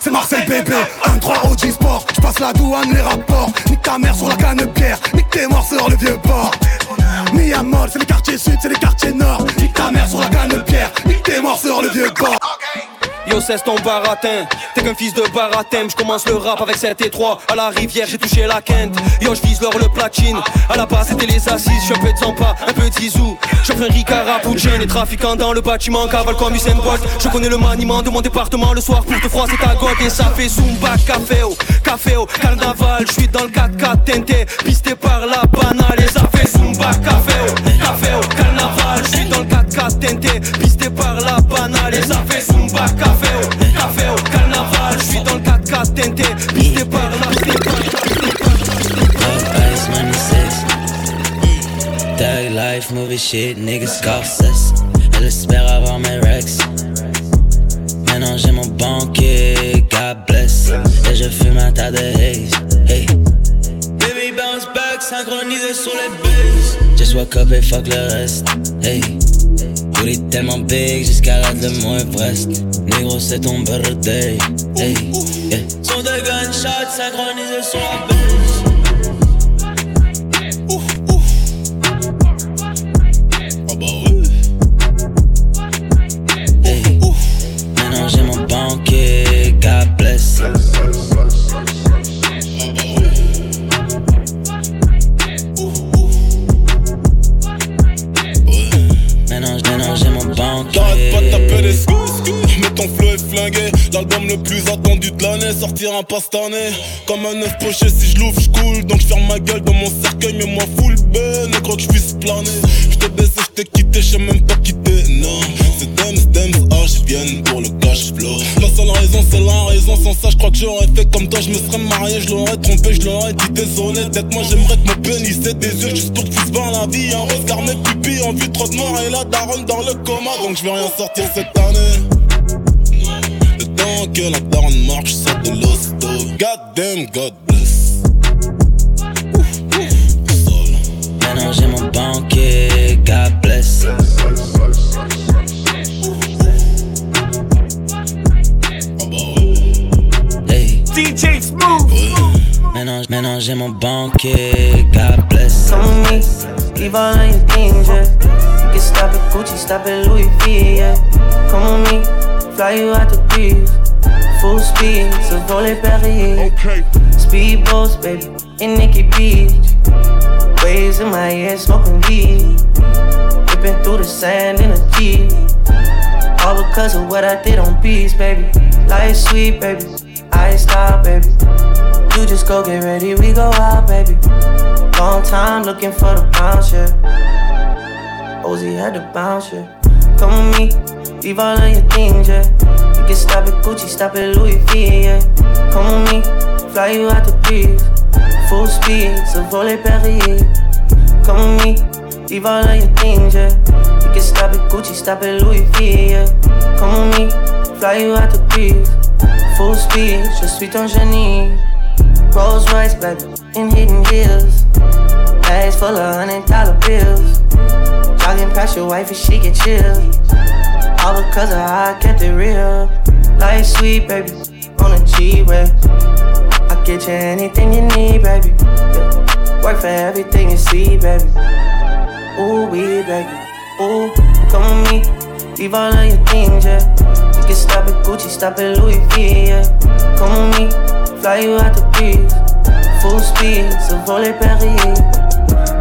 c'est Marseille bébé. 1-3 OG Sport, je passe la douane, les rapports. Nique ta mère sur la canne pierre, nique tes morts sur le vieux port. Miamol, c'est les quartiers sud, c'est les quartiers nord. Nique ta mère sur la canne pierre, nique tes morts sur le vieux port. Yo cesse ton baratin. T'es qu'un fils de baratin. Je commence le rap avec 7 et 3 À la rivière j'ai touché la quinte. Yo je vise l'or le platine. À la base c'était les assises. Je un peu de Zampa, un peu Je fais un Ricard Puchin Les trafiquants dans le bâtiment. Cavale comme Usain Bolt. Je connais le maniement de mon département. Le soir pour te froid c'est ta gold Et ça fait Zumba, café au, café au Carnaval, je suis dans le 4x4 teinté Pisté par la banale. Ça fait Zumba, café au, café au Carnaval, je suis dans le 4x4 teinté Pisté par la banale. Ça fait Zumba, café au, café au Carnaval, je suis dans le 4x4 teinté Pisté par la. Thug life, movie shit, niggas scoffs Elle espère avoir mes rex. Maintenant j'ai mon banquier, God bless. Et je fume un tas de haze. Hey. Baby bounce back, synchronisé sur les bases. Just wake up et fuck le reste. Hey. Booty tellement big jusqu'à la de mon Everest. Négro, c'est ton birthday. Hey. Yeah. Son de gunshots synchronisé sur la base. but the bittest L'album le plus attendu de l'année sortira pas cette année Comme un œuf poché si je l'ouvre je Donc je ferme ma gueule dans mon cercueil mais moi full ben crois que je puisse planer. Je baissé, je t'ai quitté, je même pas quitté Non. C'est Dems, Dems, H viennent pour le cash flow. La seule raison c'est la raison. Sans ça je crois que j'aurais fait comme toi Je me serais marié, je l'aurais trompé, je l'aurais dit désolé Peut-être moi. J'aimerais que mon pénis ait des yeux Juste pour que voir la vie. Un regard mes pupilles en vue trop de mort Et la daronne dans le coma. Donc je vais rien sortir cette année Temps que la daronne marche sort de l'hosto God damn, God bless Maintenant j'ai mon banquier, God bless. Hey. DJ Smooth. Maintenant, maintenant j'ai mon banquier, God bless. Me, leave all of your things, yeah. You can stop at Gucci, stop at Louis V, yeah. Come with me, fly you out the breeze. Full speed, so volley Perrier. Okay. Speedboats, baby, in Nikki Beach. Waves in my head, smoking weed. Whipping through the sand in a Jeep. All because of what I did on beats, baby. Life sweet, baby. I stop, baby. You just go get ready, we go out, baby. Long time looking for the bounce, yeah. Ozzy had to bounce, yeah. Come with me, leave all of your things, yeah. You can stop at Gucci, stop at Louis V, yeah. Come with me, fly you out to breeze. Full speed, so volley Perrier. Come with me, leave all of your things, yeah. You can stop at Gucci, stop at Louis V, yeah. Come with me, fly you out to breeze. Full speed, je suis ton génie. Rolls Royce, baby, in hidden hills. Bags full of hundred dollar bills. Jogging past your wife and she get chill. All because of how I kept it real. Life sweet, baby, on a G way. I get you anything you need, baby. Yeah. Work for everything you see, baby. Ooh, we, baby. Ooh, come with me. Leave all of your things, yeah. You can stop at Gucci, stop at Louis V, yeah. Come with me, fly you out the breeze. Full speed, so volley Perrier.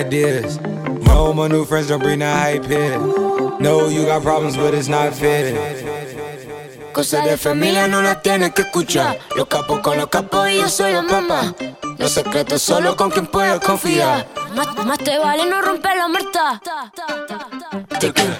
Ideas. No, my new friends don't bring the hype here. No, you got problems, but it's not fair. Cosa de familia no la tienes que escuchar. Los capos con los capos y yo soy la mamá. Los secretos solo con quien puedo confiar. Más, más te vale no romper la muerta. Take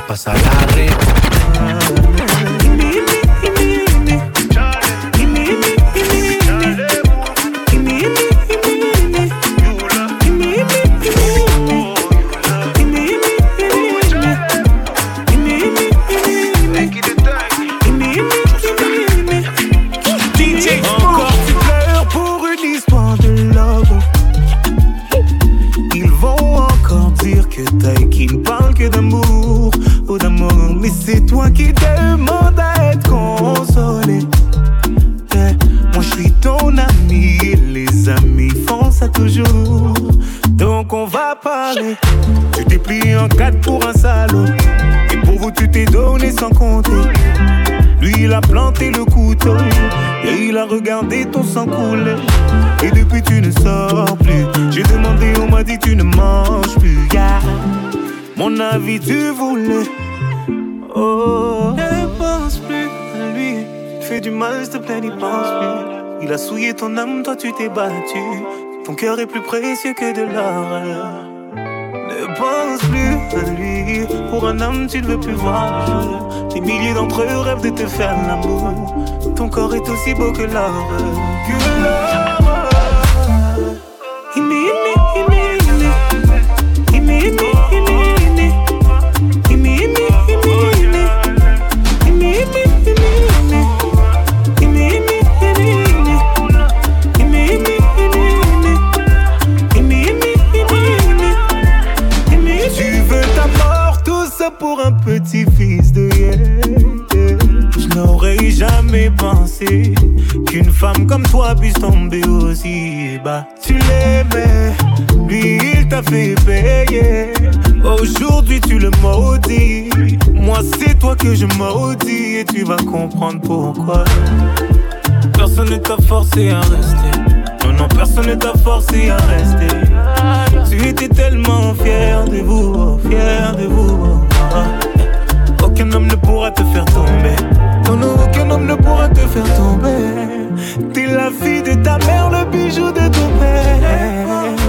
pásala rico. Il a planté le couteau et il a regardé ton sang couler. Et depuis tu ne sors plus. J'ai demandé, on m'a dit tu ne manges plus. Yeah. Mon avis tu voulais. Oh, ne pense plus à lui. Fais du mal, s'il te plaît, n'y pense plus. Il a souillé ton âme, toi tu t'es battu. Ton cœur est plus précieux que de l'or. Ne pense plus Pour un homme, tu ne veux plus voir. Des milliers d'entre eux rêvent de te faire l'amour. Ton corps est aussi beau. Que l'or. Qu'une femme comme toi puisse tomber aussi bas. Tu l'aimais, lui il t'a fait payer. Aujourd'hui tu le maudis. Moi c'est toi que je maudis et tu vas comprendre pourquoi. Personne ne t'a forcé à rester. Non, non, personne ne t'a forcé à rester. Tu étais tellement fier de vous, fier de vous. Aucun homme ne pourra te faire tomber. Dans nous, aucun homme ne pourra te faire tomber. T'es la fille de ta mère, le bijou de ton père.